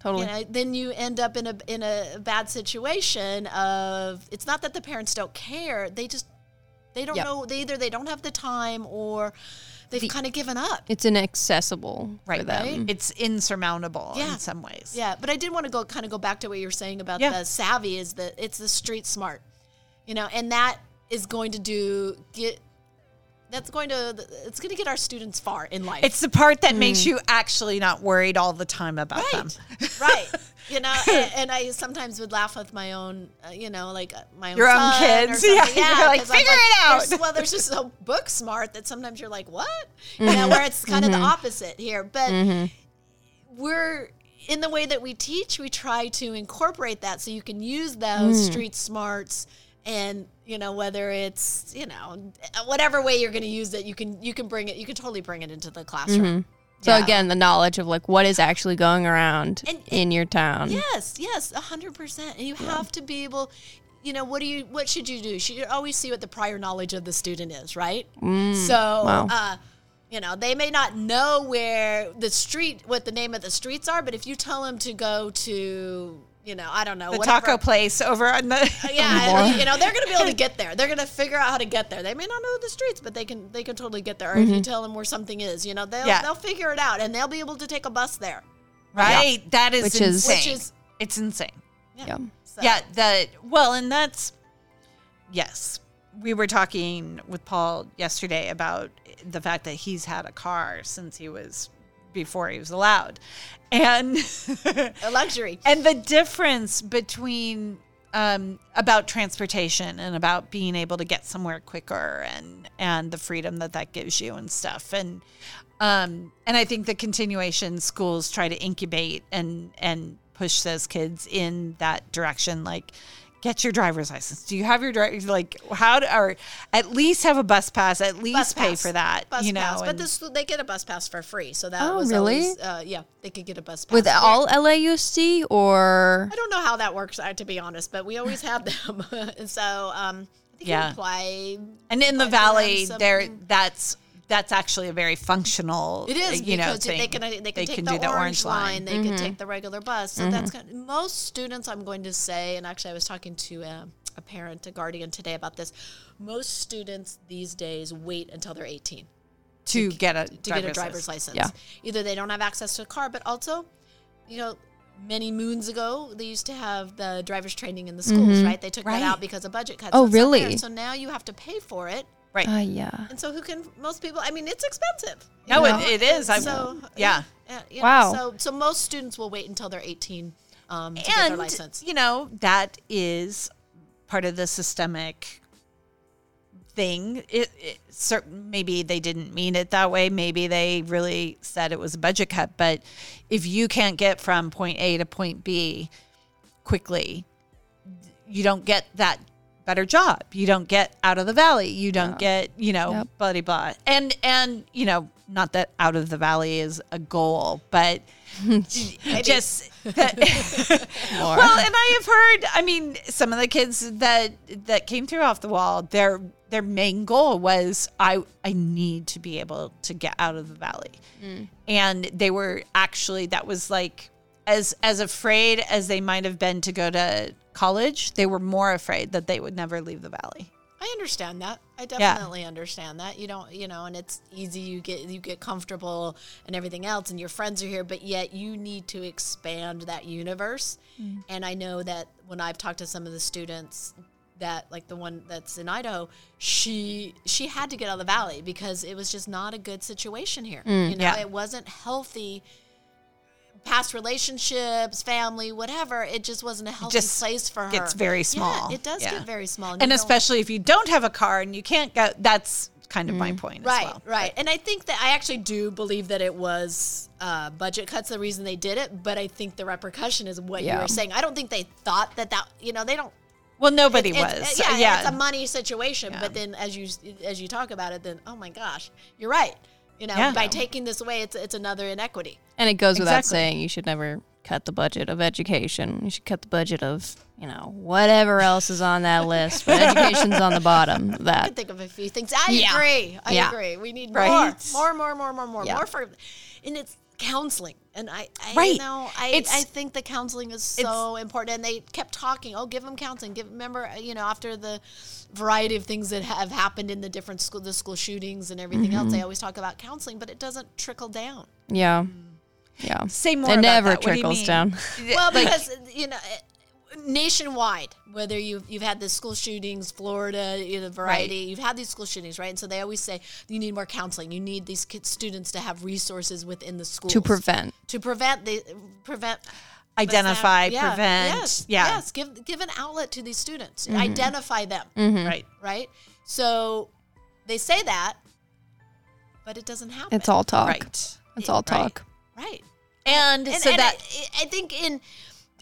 totally. you know, then you end up in a in a bad situation of it's not that the parents don't care, they just they don't Yeah. know they either they don't have the time or they've kind of given up. it's inaccessible for Right. them. It's insurmountable Yeah. in some ways. Yeah, but I did want to go kind of go back to what you were saying about Yeah. the savvy is that it's the street smart, you know, and that is going to do get that's going to it's going to get our students far in life. It's the part that makes mm. you actually not worried all the time about them. right, right. You know, and, and I sometimes would laugh with my own, uh, you know, like uh, my own Your own son or kids. something. Yeah, you're like, 'cause I'm "Figure it out." there's- Well, there's just so book smart that sometimes you're like, what? You know, mm-hmm. where it's kind of the mm-hmm. opposite here, but mm-hmm. we're in the way that we teach, we try to incorporate that so you can use those mm. street smarts and you know whether it's you know whatever way you're going to use it you can you can bring it you can totally bring it into the classroom So Yeah. again, the knowledge of like what is actually going around And- in your town. Yes, yes, a hundred percent. And you have to be able, you know, what do you, what should you do? You should always see what the prior knowledge of the student is, right? so, wow. uh, you know, they may not know where the street, what the name of the streets are, but if you tell them to go to, you know, I don't know, The whatever- taco place over on the uh, yeah, you know, they're going to be able to get there. They're going to figure out how to get there. They may not know the streets, but they can they can totally get there. Or if you mm-hmm. tell them where something is, you know, they'll Yeah. they'll figure it out and they'll be able to take a bus there. right. That is Which is- insane. Which is- it's insane. Yeah. So, Yeah, that well, and that's yes. We were talking with Paul yesterday about the fact that he's had a car since he was before he was allowed. And a luxury. and the difference between um, about transportation and about being able to get somewhere quicker and and the freedom that that gives you and stuff and um, and I think the continuation schools try to incubate and and push those kids in that direction like get your driver's license do you have your driver like how to or at least have a bus pass at least pay for that Bus you know pass. But this they get a bus pass for free, so that Oh, was really? always uh, yeah they could get a bus pass With Yeah. all LAUSD or I don't know how that works, to be honest, but we always had them, and so um, I think Yeah. apply. And in the valley, there that's that's actually a very functional. It is you know, thing. they can they can They take can the do the orange, orange line, line. they can mm-hmm. take the regular bus. So that's mm-hmm. kind of, most students. I'm going to say, and actually, I was talking to a, a parent, a guardian today about this. Most students these days wait until they're 18 to get a to driver's get a driver's license. license. Yeah. Either they don't have access to a car, but also, you know, many moons ago they used to have the driver's training in the schools, mm-hmm. right? They took Right. that out because of budget cuts. Oh, so it's not there. really? So now you have to pay for it Right. Uh, yeah. And so who can most people? I mean, it's expensive. no, it, it is. I'm, So yeah. uh, you know, Wow. So so most students will wait until they're 18 um, to get their and license. you know that is part of the systemic thing it, it certain maybe they didn't mean it that way maybe they really said it was a budget cut but if you can't get from point a to point b quickly you don't get that better job. You don't get out of the valley. You don't get you know Yep. blah blah blah and and you know not that out of the valley is a goal but just that, well and i have heard i mean some of the kids that that came through off the wall their their main goal was i i need to be able to get out of the valley. Mm. And they were actually that was like as as afraid as they might have been to go to college they were more afraid that they would never leave the valley I understand that. I definitely understand that. You don't, you know, and it's easy. You get you get comfortable and everything else, and your friends are here, but yet you need to expand that universe. Mm. And I know that when I've talked to some of the students, that like the one that's in Idaho, she she had to get out of the valley because it was just not a good situation here. Mm, you know, yeah. it wasn't healthy. Past relationships, family, whatever, it just wasn't a healthy just place for her. gets very small. Yeah, it does Yeah. get very small, and you don't- especially if you don't have a car and you can't go that's kind of my point right as well. right. And i think that i actually do believe that it was uh, budget cuts the reason they did it but i think the repercussion is what you were saying. I don't think they thought that that you know they don't well nobody it's- was. yeah, yeah. it's a money situation but then as you as you talk about it then oh my gosh you're right you know Yeah. by taking this away it's it's another inequity And it goes without Exactly. saying you should never cut the budget of education. You should cut the budget of, you know, whatever else is on that list. But education's on the bottom of I that. can think of a few things. I Yeah. agree. I Yeah. agree. We need Right. more, more, more, more, more, more, Yeah. more for, and it's counseling. And I, I Right. you know, I, It's- I think the counseling is so important. And they kept talking. Oh, give them counseling. Give. Remember, uh, you know, after the variety of things that have happened in the different school, the school shootings and everything else, Mm-hmm. they always talk about counseling, but it doesn't trickle down. Yeah. Yeah. say more It about never that. What do you trickles down. Well, because you know, nationwide, whether you've you've had the school shootings, Florida, you know, variety, you've had these school shootings, right? And so they always say you need more counseling. You need these kids, students to have resources within the school To prevent. to prevent the prevent. identify Yeah, prevent Yes, yeah yes. Give give an outlet to these students. Mm-hmm. Identify them. Mm-hmm. right Right. So they say that, but it doesn't happen. It's all talk. right It's all talk. right. and, And, so and that I, I think in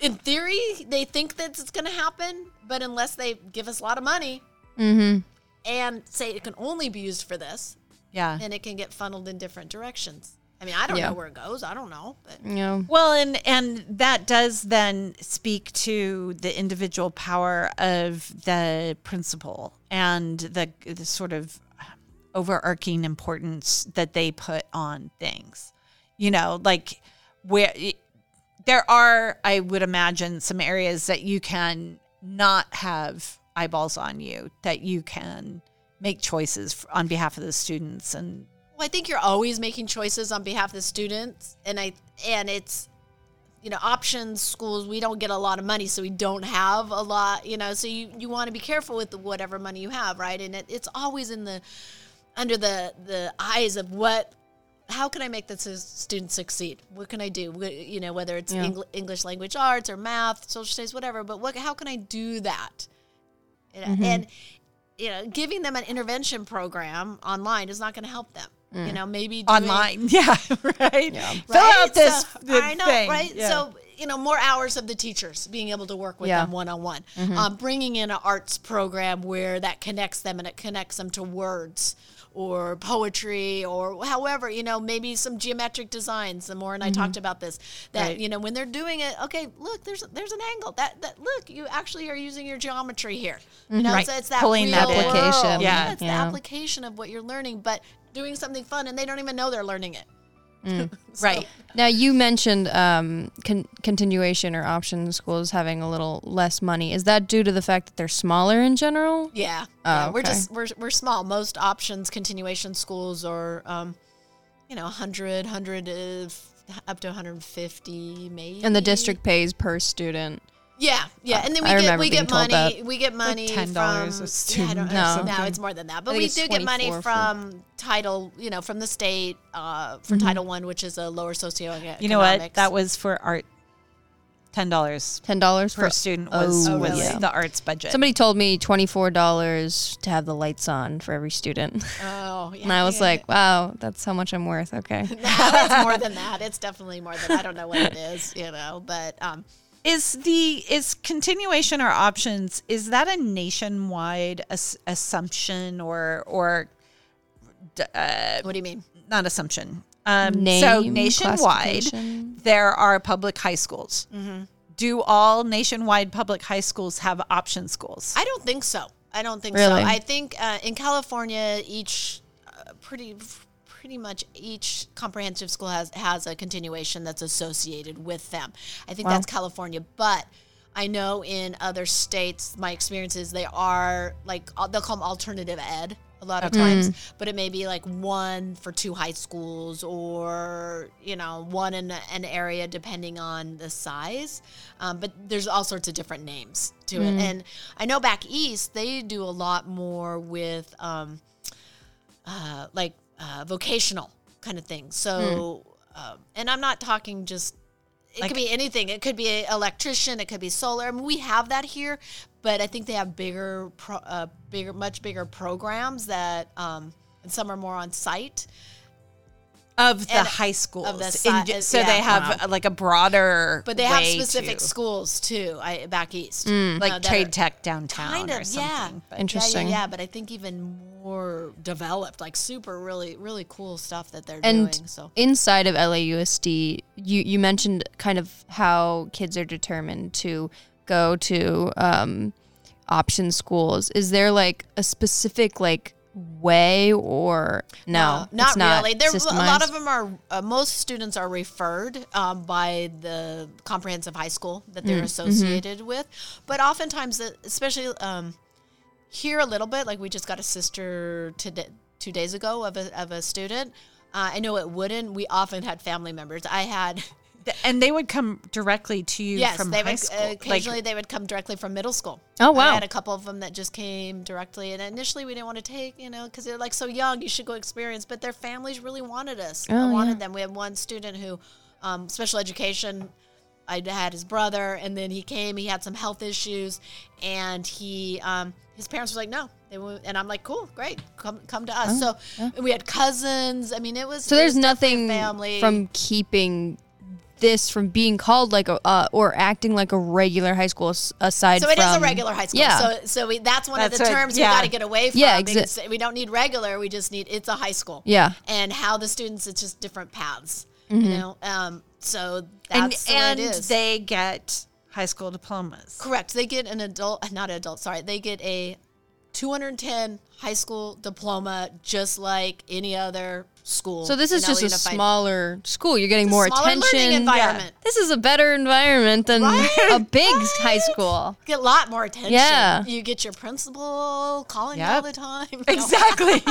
in theory they think that it's going to happen, but unless they give us a lot of money Mm-hmm. and say it can only be used for this, yeah then it can get funneled in different directions. I mean, I don't Yeah. know where it goes. I don't know, but You know, Well, and and that does then speak to the individual power of the principal and the, the sort of overarching importance that they put on things. You know, like where there are, I would imagine, some areas that you can not have eyeballs on you, that you can make choices on behalf of the students and well, I think you're always making choices on behalf of the students, and I and it's you know options schools we don't get a lot of money so we don't have a lot you know so you you want to be careful with the, whatever money you have right? And it, it's always in the under the the eyes of what how can I make this student succeed? What can I do? You know, whether it's Yeah. Engl- English language arts or math, social studies, whatever. But what? How can I do that? You know, Mm-hmm. And you know, giving them an intervention program online is not going to help them. Mm. You know, maybe doing, online. Yeah, right. Fill right? out this So, I know, thing. right? Yeah. So you know, more hours of the teachers being able to work with Yeah. them one on one. Um, Bringing in an arts program where that connects them and it connects them to words or poetry or however you know maybe some geometric designs the more and i mm-hmm. talked about this that Right. you know when they're doing it okay look there's there's an angle that that look you actually are using your geometry here you mm-hmm. know Right. so it's that Pulling real that. Application, world. Yeah. it's the yeah. application of what you're learning but doing something fun and they don't even know they're learning it So- right. Now you mentioned um, con- continuation or option schools having a little less money. Is that due to the fact that they're smaller in general? Yeah, Oh, yeah. We're just we're we're small. Most options continuation schools are, um, you know, 100, 100 uh, up to 150 maybe. And the district pays per student. Yeah, yeah, and then we I get we get money. We get money $10 from a student Yeah, I don't know. something. No, it's more than that, but we do get money 24 for- from title. You know, from the state uh, for Title One, which is a lower socioeconomic. You know what? That was for art. Ten dollars Ten dollars per student was, Oh, was really? the arts budget. Somebody told me twenty four dollars to have the lights on for every student, Oh, yeah. and I was yeah, like, "Wow, that's how much I'm worth." Okay. yeah. no, it's more than that. It's definitely more than I don't know what it is. You know, but um, is the is continuation or options is that a nationwide as- assumption or or uh, what do you mean? not assumption um Name, so nationwide there are public high schools Mm-hmm. do all nationwide public high schools have option schools I don't think so. I don't think Really? so. I think uh, in California, each uh, pretty pretty much each comprehensive school has has a continuation that's associated with them. I think that's California, but I know in other states, my experience is they are like they'll call them alternative ed a lot of times, but it may be like one for two high schools or you know one in an area depending on the size. Um, but there's all sorts of different names to it, and I know back east they do a lot more with um, uh, like uh, vocational kind of thing. So, um, and I'm not talking just. It Like- could be anything. It could be an electrician. It could be solar. I mean, we have that here, but I think they have bigger, pro, uh, bigger, much bigger programs that, um, and some are more on site. Of the And- high schools the si- j- so yeah. they have uh, like a broader But they have specific to- schools too. I back east, like uh, trade tech downtown kind or of, something yeah. but- Interesting. Yeah, yeah, yeah, but I think even more developed, like super, really, really cool stuff that they're And doing. So inside of LAUSD, you you mentioned kind of how kids are determined to go to um, option schools. Is there like a specific like way or no? Uh, not, it's not really. There, a lot of them are. Uh, most students are referred um, by the comprehensive high school that Mm, they're mm-hmm. associated with, but oftentimes, especially um, here a little bit, like we just got a sister today, two days ago of a of a student. Uh, I know it wouldn't we often had family members. I had and they would come directly to you yes, from they high would school. uh, Like, occasionally they would come directly from middle school. Oh, wow! I had a couple of them that just came directly, and initially we didn't want to take, you know, because they're like so young. You should go experience, but their families really wanted us. Oh, wanted yeah. them. We had one student who, um, special education. I had his brother, and then he came. He had some health issues, and he, um, his parents were like, "No," and I'm like, "Cool, great, come, come to us." so and we had cousins. I mean, it was Oh, so it there's was nothing family from keeping this from being called like a uh, or acting like a regular high school s- aside So it from is a regular high school. Yeah. So so we, that's one of the what- terms yeah. we got to get away from. Yeah, exa- because we don't need regular. We just need it's a high school. Yeah. And how the students, it's just different paths. Mm-hmm. You know. Um. So and that's the and it is. they get high school diplomas. Correct. They get an adult, not an adult. Sorry, they get a 210 high school diploma, just like any other school. So this is just a Unified. smaller school. You're getting It's more attention. environment. This is a better environment than Right? a big Right? high school. Get a lot more attention. Yeah. You get your principal calling you all the time. Exactly.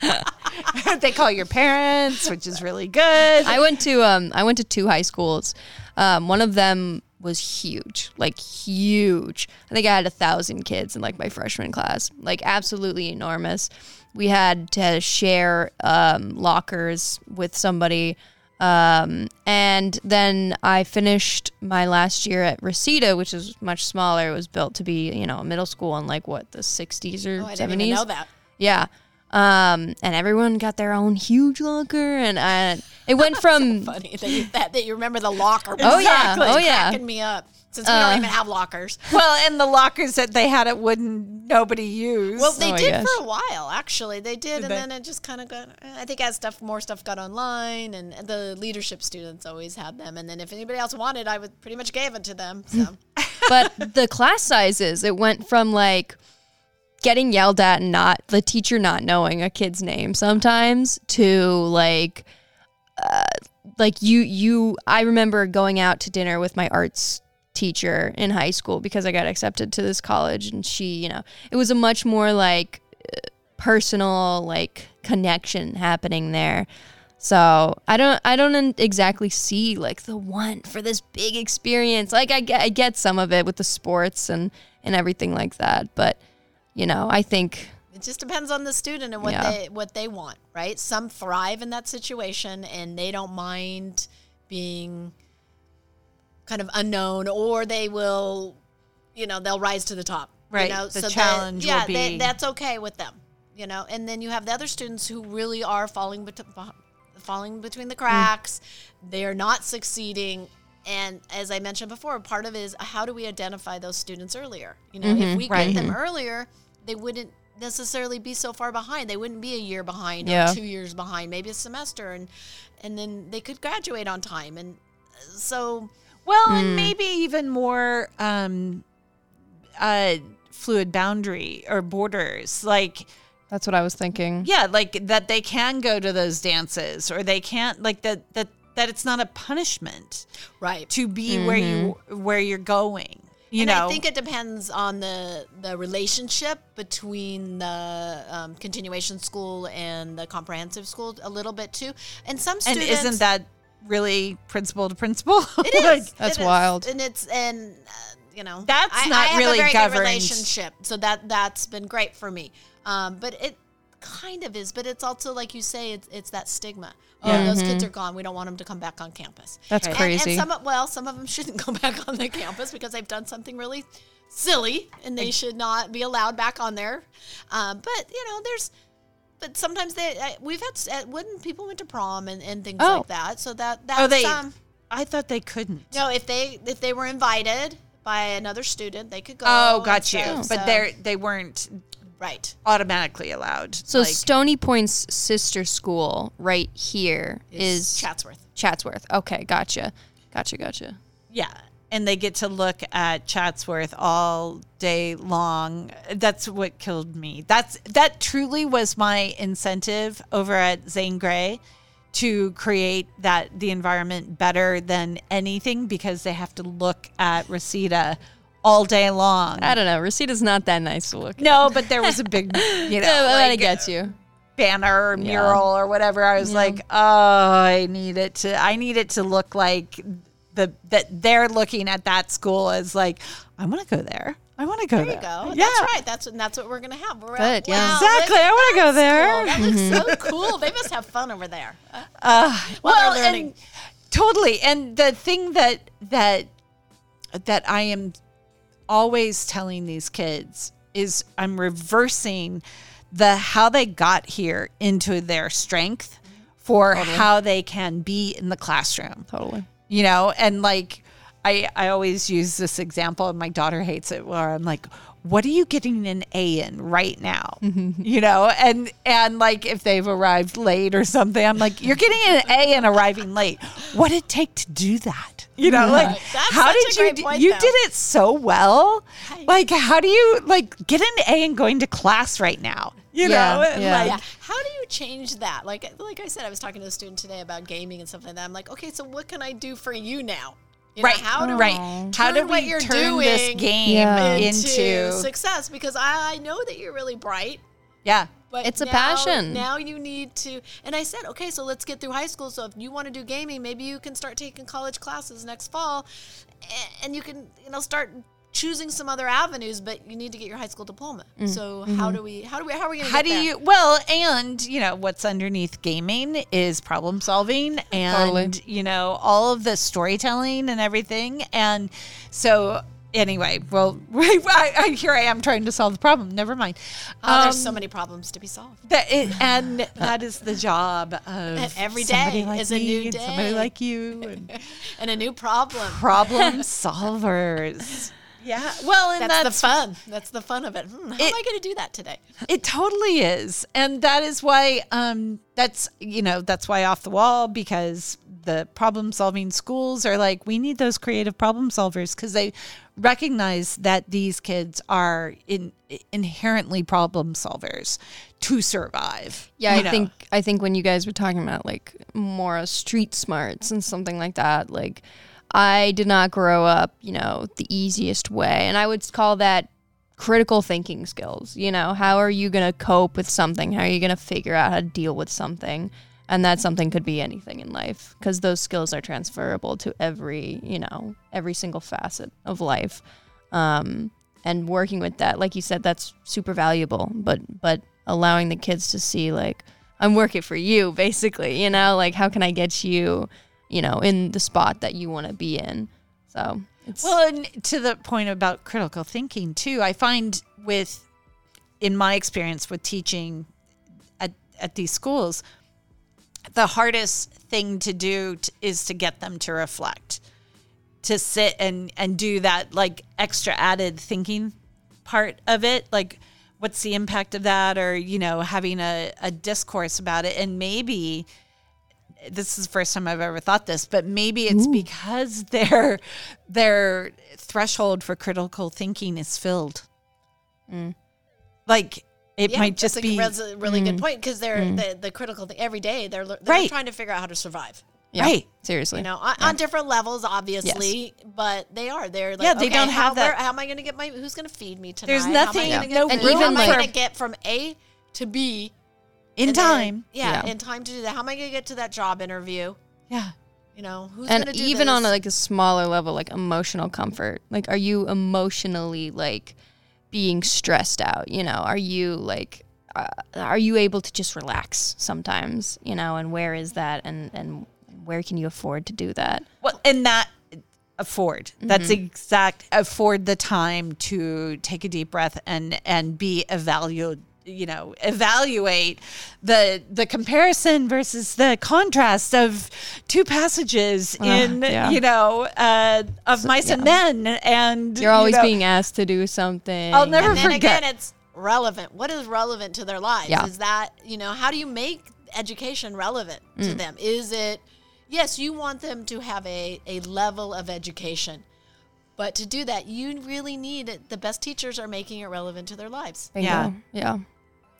they call your parents, which is really good. I went to um I went to two high schools. Um, one of them was huge, like huge. I think I had a thousand kids in like my freshman class, like absolutely enormous. We had to share um, lockers with somebody. Um, and then I finished my last year at Reseda, which is much smaller. It was built to be, you know, a middle school in like what the 60s or Oh, I 70s. didn't even know that. Yeah. Um, and everyone got their own huge locker, and I, it went from Funny that you, that, that you remember the locker. Oh, yeah. Exactly. Oh, yeah. Cracking me up. Since we Uh, don't even have lockers. well, and the lockers that they had at Wooden, nobody used. Well, they my did for a while, actually. They did, and they? then it just kind of got. I think as stuff, more stuff got online, and the leadership students always had them. And then if anybody else wanted, I would pretty much gave it to them. So but the class sizes it went from like getting yelled at and not the teacher not knowing a kid's name sometimes to like uh, like you you I remember going out to dinner with my arts teacher in high school because I got accepted to this college and she you know it was a much more like uh, personal like connection happening there So I don't I don't exactly see like the one for this big experience. Like I get I get some of it with the sports and and everything like that, but you know I think it just depends on the student and what Yeah. they what they want, right? Some thrive in that situation and they don't mind being kind of unknown, or they will, you know, they'll rise to the top. Right. You know? The that- challenge will yeah, they- be- that's okay with them. You know, and then you have the other students who really are falling bet- falling between the cracks. They are not succeeding. And as I mentioned before, part of it is how do we identify those students earlier? You know, if we Right. get them earlier, they wouldn't necessarily be so far behind. They wouldn't be a year behind Yeah. or two years behind, maybe a semester, and and then they could graduate on time. And uh, so, Well, and maybe even more um, uh, fluid boundary or borders. Like, that's what I was thinking. yeah, like that they can go to those dances or they can't, like that, that, that it's not a punishment right. to be where you, where you're going. You and know, I think it depends on the the relationship between the um, continuation school and the comprehensive school a little bit too. And some and students isn't that really principal to principal? It is. Like, That's It is. wild. and it's and uh, you know That's I, not I have really a very governed. good relationship, so that that's been great for me. Um, but it kind of is, but it's also like you say, it's it's that stigma. Oh, those kids are gone. We don't want them to come back on campus. That's And- crazy. And, some of- well, some of them shouldn't go back on the campus because they've done something really silly, and they should not be allowed back on there. Um, but you know, there's. But sometimes they, I, we've had uh, when people went to prom and, and things Oh. like that. So that that's oh, they, um, I thought they couldn't. no, if they if they were invited by another student, they could go. Oh, got you. stuff, But so- they're, they weren't right. automatically allowed. So like, Stoney Point's sister school right here Is is Chatsworth. Chatsworth. Okay, gotcha. Gotcha, gotcha. Yeah. And they get to look at Chatsworth all day long. That's what killed me. That's that truly was my incentive over at Zane Grey to create that the environment better than anything because they have to look at Reseda all day long. I don't know. Reseda's not that nice to look at. no, but there was a big, you know, Yeah, but I like, get you. banner or mural or whatever. I was like, oh, I need it to. I need it to look like the that they're looking at that school as like, I want to go there. I want to go There there. go. Yeah. That's right. That's what that's what we're gonna have. We're Good, yeah. wow, Exactly. I wanna go there. school. That looks so cool. They must have fun over there. Uh, While well, they're learning. and totally. And the thing that that that I am always telling these kids is I'm reversing the how they got here into their strength for how they can be in the classroom. Totally. You know, and like I I always use this example and my daughter hates it where I'm like what are you getting an A in right now? Mm-hmm. You know, and and like if they've arrived late or something, I'm like, you're getting an A and arriving late. What did it take to do that? You know, like That's how did you point, you though. did it so well? Like how do you like get an A and going to class right now? You Yeah, know, yeah. like yeah. How do you change that? Like like I said, I was talking to a student today about gaming and stuff like that. I'm like, okay, so what can I do for you now? You know, right, how do right. we How do turn what we you're turn this game Yeah. into, into success? Because I, I know that you're really bright. yeah. But It's a now- passion. Now you need to, and I said, okay, so let's get through high school. So if you want to do gaming, maybe you can start taking college classes next fall, and you can, you know, start choosing some other avenues. But you need to get your high school diploma. So how do we? How do we? How are we going to? How do you well and you know what's underneath gaming is problem solving and Totally. you know all of the storytelling and everything and so anyway well I, I, here I am trying to solve the problem never mind Oh, there's Um, so many problems to be solved. that and that is the job of And every somebody like is a new and somebody like you and And a new problem. problem solvers yeah well and That's, that's, the fun. That's the fun of it. Hmm, how It- am I going to do that today? It totally is. And that is why um that's you know, that's why off the wall because the problem solving schools are like we need those creative problem solvers cuz they recognize that these kids are in, inherently problem solvers to survive. Yeah, I know. think I think when you guys were talking about like more street smarts and something like that, like I did not grow up, you know, the easiest way, and I would call that critical thinking skills. You know, how are you going to cope with something? How are you going to figure out how to deal with something? and that something could be anything in life because those skills are transferable to every you know every single facet of life um, and working with that like you said that's super valuable but but allowing the kids to see like i'm working for you basically you know like how can i get you you know in the spot that you want to be in. So it's Well, and to the point about critical thinking too, I find with in my experience with teaching at, at these schools, the hardest thing to do t- is to get them to reflect, to sit and and do that like extra added thinking part of it, like what's the impact of that, or you know having a, a discourse about it, and maybe this is the first time I've ever thought this, but maybe it's because their their threshold for critical thinking is filled. Mm. Like it Yeah, might just that's a, be that's a really good mm. point because they're mm. the, the critical thing every day. They're they're Right. trying to figure out how to survive. yeah, right. seriously You know, on, on different levels, obviously, but they are. They're like, Yeah, they okay, don't how, have that- where- how am I going to get my? Who's going to feed me tonight? There's How am I nothing- gonna get no food? And even how am I like- going to get from A to B in and then- time. yeah, Yeah. in time to do that. How am I going to get to that job interview? yeah. You know, who's and going to do even on a, like a smaller level like emotional comfort like are you emotionally like being stressed out you know are you like uh, are you able to just relax sometimes you know and where is that and and where can you afford to do that Well, and that afford. That's Mm-hmm. exact. Afford the time to take a deep breath and and be evaluated. You know, evaluate the the comparison versus the contrast of two passages in yeah. you know uh, of mice and men, and you're always you know, being asked to do something I'll never and then forget. again, it's relevant. What is relevant to their lives? Yeah. Is that you know how do you make education relevant Mm. to them? Is it yes, you want them to have a a level of education, but to do that, you really need it. The best teachers are making it relevant to their lives. Bingo. Yeah. yeah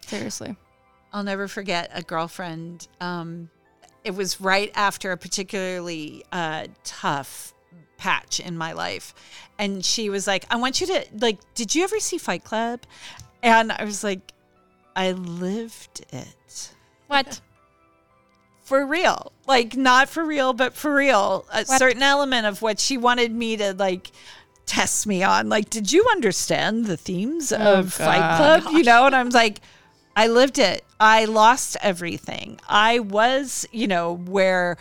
seriously I'll never forget a girlfriend. Um, it was right after a particularly uh, tough patch in my life. And she was like, I want you to, like, did you ever see Fight Club? And I was like, I lived it. what For real. Like, not for real, but for real. A certain element of what she wanted me to, like, test me on. Like, did you understand the themes oh, of Fight God. Club? You know? And I'm like, I lived it. I lost everything. I was, you know, where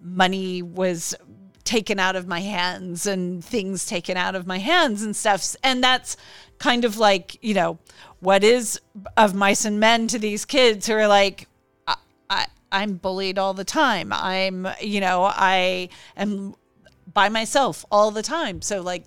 money was taken out of my hands and things taken out of my hands and stuff. And that's kind of like, you know, what is of mice and men to these kids who are like, I, I, I'm bullied all the time. I'm, you know, I am by myself all the time. So like,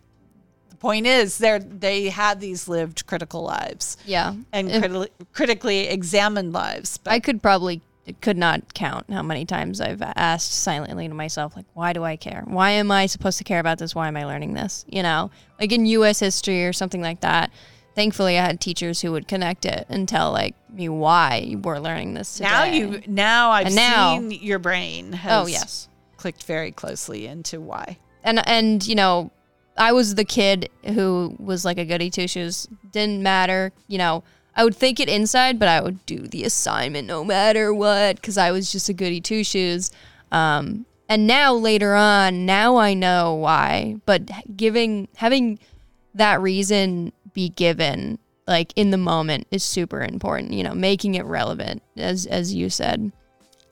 the point is, they're they had these lived critical lives yeah and criti- critically examined lives. But I could probably could not count how many times I've asked silently to myself, like, why do I care? Why am I supposed to care about this? Why am I learning this? You know, like in U.S. history or something like that. Thankfully, I had teachers who would connect it and tell like me why you were learning this. Today. now you now I've And now- seen your brain has oh yes, clicked very closely into why. and and you know, I was the kid who was like a goody two shoes. Didn't matter, you know. I would think it inside, but I would do the assignment no matter what because I was just a goody two shoes. Um, and now later on, now I know why. But giving having that reason be given like in the moment is super important. You know, making it relevant as as you said.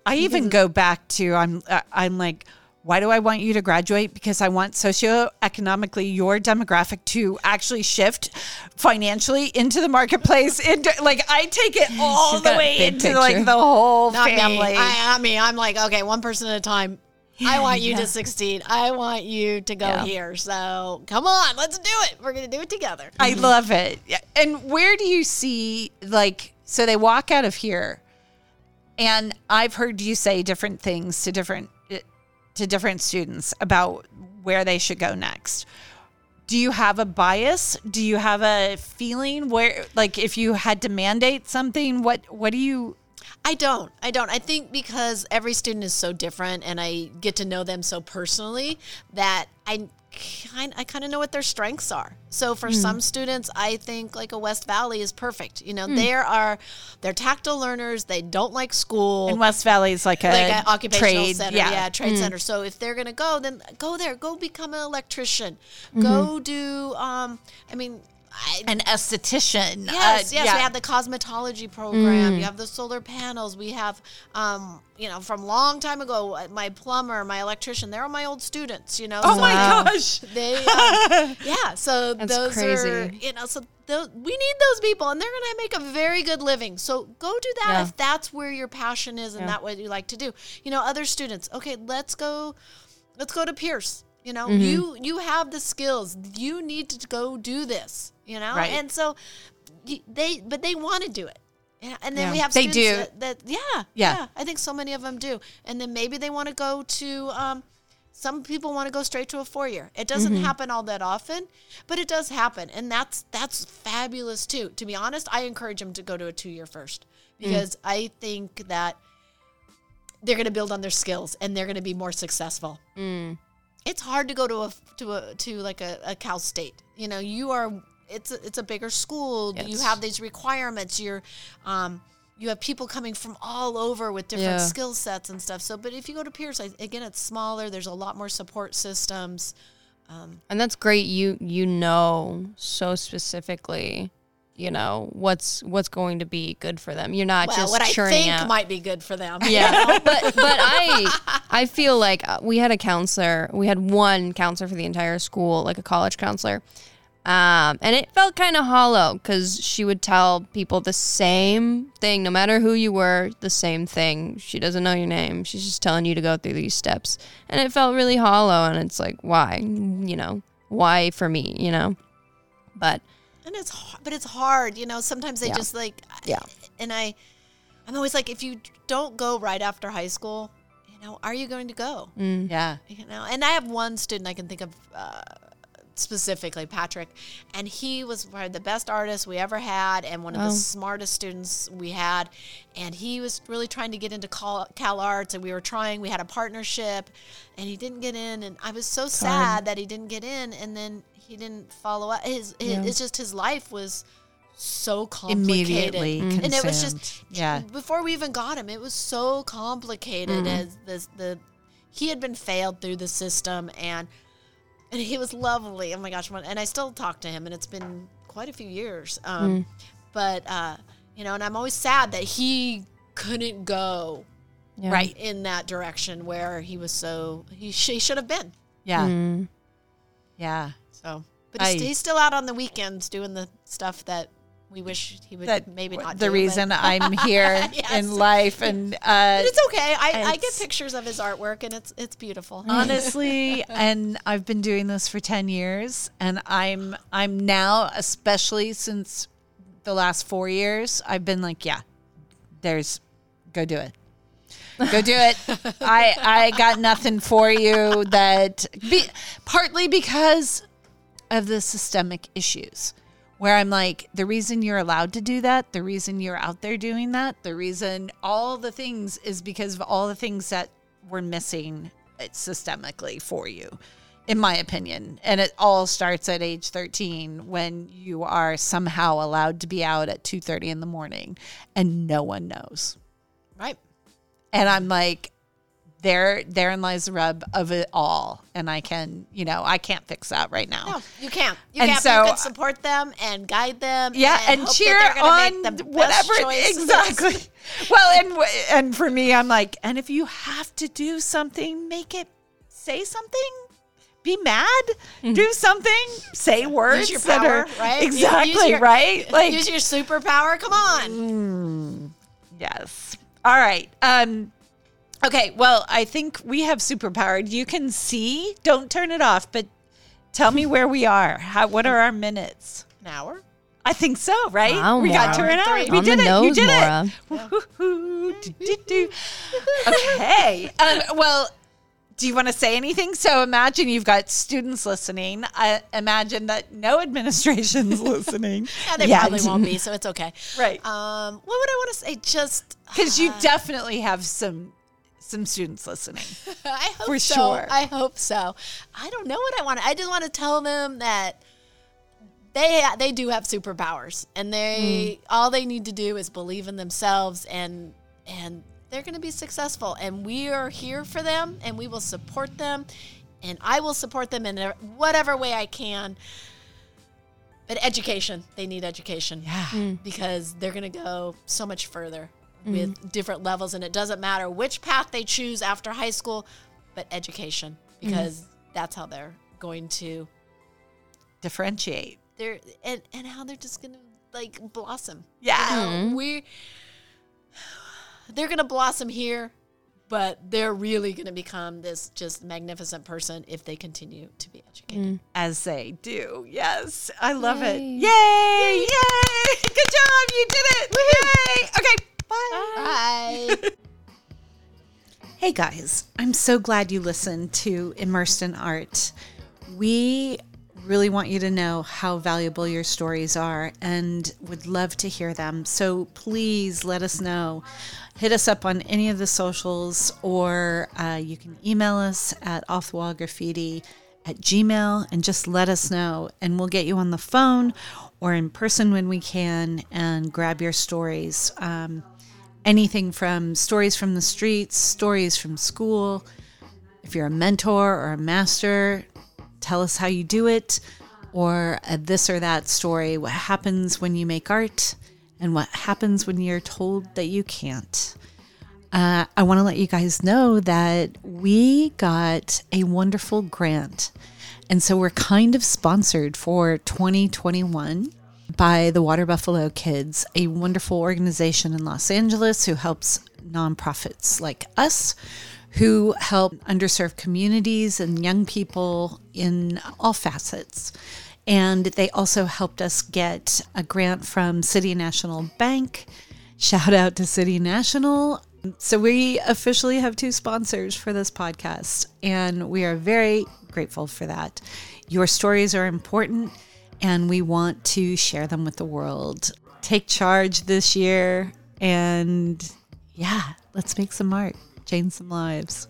I even go back to I'm uh, I'm like why do I want you to graduate? Because I want socioeconomically your demographic to actually shift financially into the marketplace. Into like I take it all She's the way into picture. like the whole Not family. me. I, I mean, I'm like, okay, one person at a time. I want you to succeed. I want you to go Yeah. here. So come on, let's do it. We're gonna do it together. I mm-hmm. love it. Yeah. And where do you see like so they walk out of here and I've heard you say different things to different eh, to different students about where they should go next. Do you have a bias? Do you have a feeling where like if you had to mandate something, what what do you I don't. I don't. I think because every student is so different and I get to know them so personally that I kind I kind of know what their strengths are. So for hmm. some students, I think like a West Valley is perfect. You know, hmm. there are they're tactile learners. They don't like school. And West Valley is like a, like an occupational trade, center, yeah. yeah, trade hmm. center. So if they're gonna go, then go there. Go become an electrician. Mm-hmm. Go do. Um, I mean, I, An esthetician. Yes, uh, yes. yeah. We have the cosmetology program. You have the solar panels. We have, um, you know, from long time ago, uh, my plumber, my electrician. They're all my old students. You know. Oh so my gosh. They, um, yeah. So That's those are, you know, so those, we need those people, and they're going to make a very good living. So go do that Yeah. if that's where your passion is and Yeah. that what you like to do. You know, other students. Okay, let's go. Let's go to Pierce. You know, Mm-hmm. you you have the skills. You need to go do this. You know, Right. and so they, but they want to do it. Yeah, And then Yeah. we have They do. That, that yeah, Yeah. yeah, I think so many of them do. And then maybe they want to go to um, some people want to go straight to a four year. It doesn't Mm-hmm. happen all that often, but it does happen, and that's that's fabulous too. To be honest, I encourage them to go to a two year first Mm. because I think that they're going to build on their skills and they're going to be more successful. It's hard to go to a to a to like a, a Cal State. You know, you are it's a, it's a bigger school. You have these requirements. You're um, you have people coming from all over with different Yeah. skill sets and stuff. So, but if you go to Pierce, I, again, it's smaller. There's a lot more support systems. And that's great. You you know so specifically, you know what's what's going to be good for them. You're not Well, just what I think out. might be good for them. yeah, but but I I feel like uh, we had a counselor. We had one counselor for the entire school, like a college counselor. Um, and it felt kind of hollow because she would tell people the same thing, no matter who you were, the same thing. She doesn't know your name. She's just telling you to go through these steps. And it felt really hollow. And it's like, why? You know, why for me, you know? But and it's hard, but it's hard you know sometimes they Yeah. just like Yeah. and i i'm always like if you don't go right after high school you know are you going to go Yeah. you know and i have one student i can think of uh, specifically patrick and he was probably the best artist we ever had and one of Oh. the smartest students we had and he was really trying to get into cal, CalArts and we were trying we had a partnership and he didn't get in and i was so sad that he didn't get in and then he didn't follow up his, his Yeah. it's just his life was so complicated Immediately and it was just Yeah. before we even got him it was so complicated mm-hmm. as this the he had been failed through the system and and he was lovely oh my gosh and i still talk to him and it's been quite a few years um but uh you know and i'm always sad that he couldn't go yeah. Right. in that direction where he was so he, sh- he should have been Yeah. Mm. Yeah. so but he's, I- he's still out on the weekends doing the stuff that we wish he would That maybe not the do, but- reason I'm here Yes. in life and uh But it's okay. I, I get pictures of his artwork, and it's it's beautiful. honestly and I've been doing this for 10 years and I'm I'm now especially since the last 4 years I've been like yeah there's go do it go do it I I got nothing for you that be, partly because of the systemic issues where I'm like, the reason you're allowed to do that, the reason you're out there doing that, the reason all the things is because of all the things that were missing systemically for you, in my opinion. And it all starts at age 13 when you are somehow allowed to be out at 2:30 in the morning and no one knows. right. And I'm like, there, therein lies the rub of it all. And I can, you know, I can't fix that right now. No, you can't. You And can't. so- you can support them and guide them. Yeah, and, that cheer on whatever exactly. Well, and and for me, I'm like, and if you have to do something, make it say something. Be mad, do something, say words Use your that power, are right? Exactly your- right. Like Use your superpower. Come on. yes. All right. Um. Okay. Well, I think we have superpowered. You can see. Don't turn it off. But tell me where we are. How? What are our minutes? An hour. I think so, right? Wow, we got to Maura. an hour. We did it. nose, you did Maura. it. Okay. Um, well, do you want to say anything? So imagine you've got students listening. I imagine that no administration's listening. Yeah, they yet. probably won't be, so it's okay. Right. Um, what would I want to say? Just Because you definitely have some some students listening. I hope For so. sure. I hope so. I don't know what I want. I just want to tell them that they they do have superpowers, and they mm. all they need to do is believe in themselves, and and they're going to be successful. And we are here for them, and we will support them, and I will support them in whatever way I can. But education, they need education. Yeah. Because they're going to go so much further with mm-hmm. different levels. And it doesn't matter which path they choose after high school, but education, because mm-hmm. that's how they're going to, Differentiate. they're, and, and how they're just going to like blossom. Yeah. You know, mm-hmm. we, they're going to blossom here, but they're really going to become this just magnificent person if they continue to be educated. Mm. As they do. Yes. I love it. Yay. Yay. Yay. Good job. You did it. Yay. Okay. Bye. Bye. Hey guys, I'm so glad you listened to Immersed in Art. We really want you to know how valuable your stories are and would love to hear them. So please let us know. Hit us up on any of the socials or uh, you can email us at offthewallgraffiti at gmail and just let us know and we'll get you on the phone or in person when we can and grab your stories. Um, anything from stories from the streets, stories from school. If you're a mentor or a master, tell us how you do it, or a this or that story. What happens when you make art, and what happens when you're told that you can't. Uh, I want to let you guys know that we got a wonderful grant. And so we're kind of sponsored for 2021 by the Water Buffalo Kids, a wonderful organization in Los Angeles who helps nonprofits like us who help underserved communities and young people in all facets. And they also helped us get a grant from City National Bank. Shout out to City National. So, we officially have two sponsors for this podcast, and we are very grateful for that. Your stories are important, and we want to share them with the world. Take charge this year, and yeah, let's make some art, change some lives.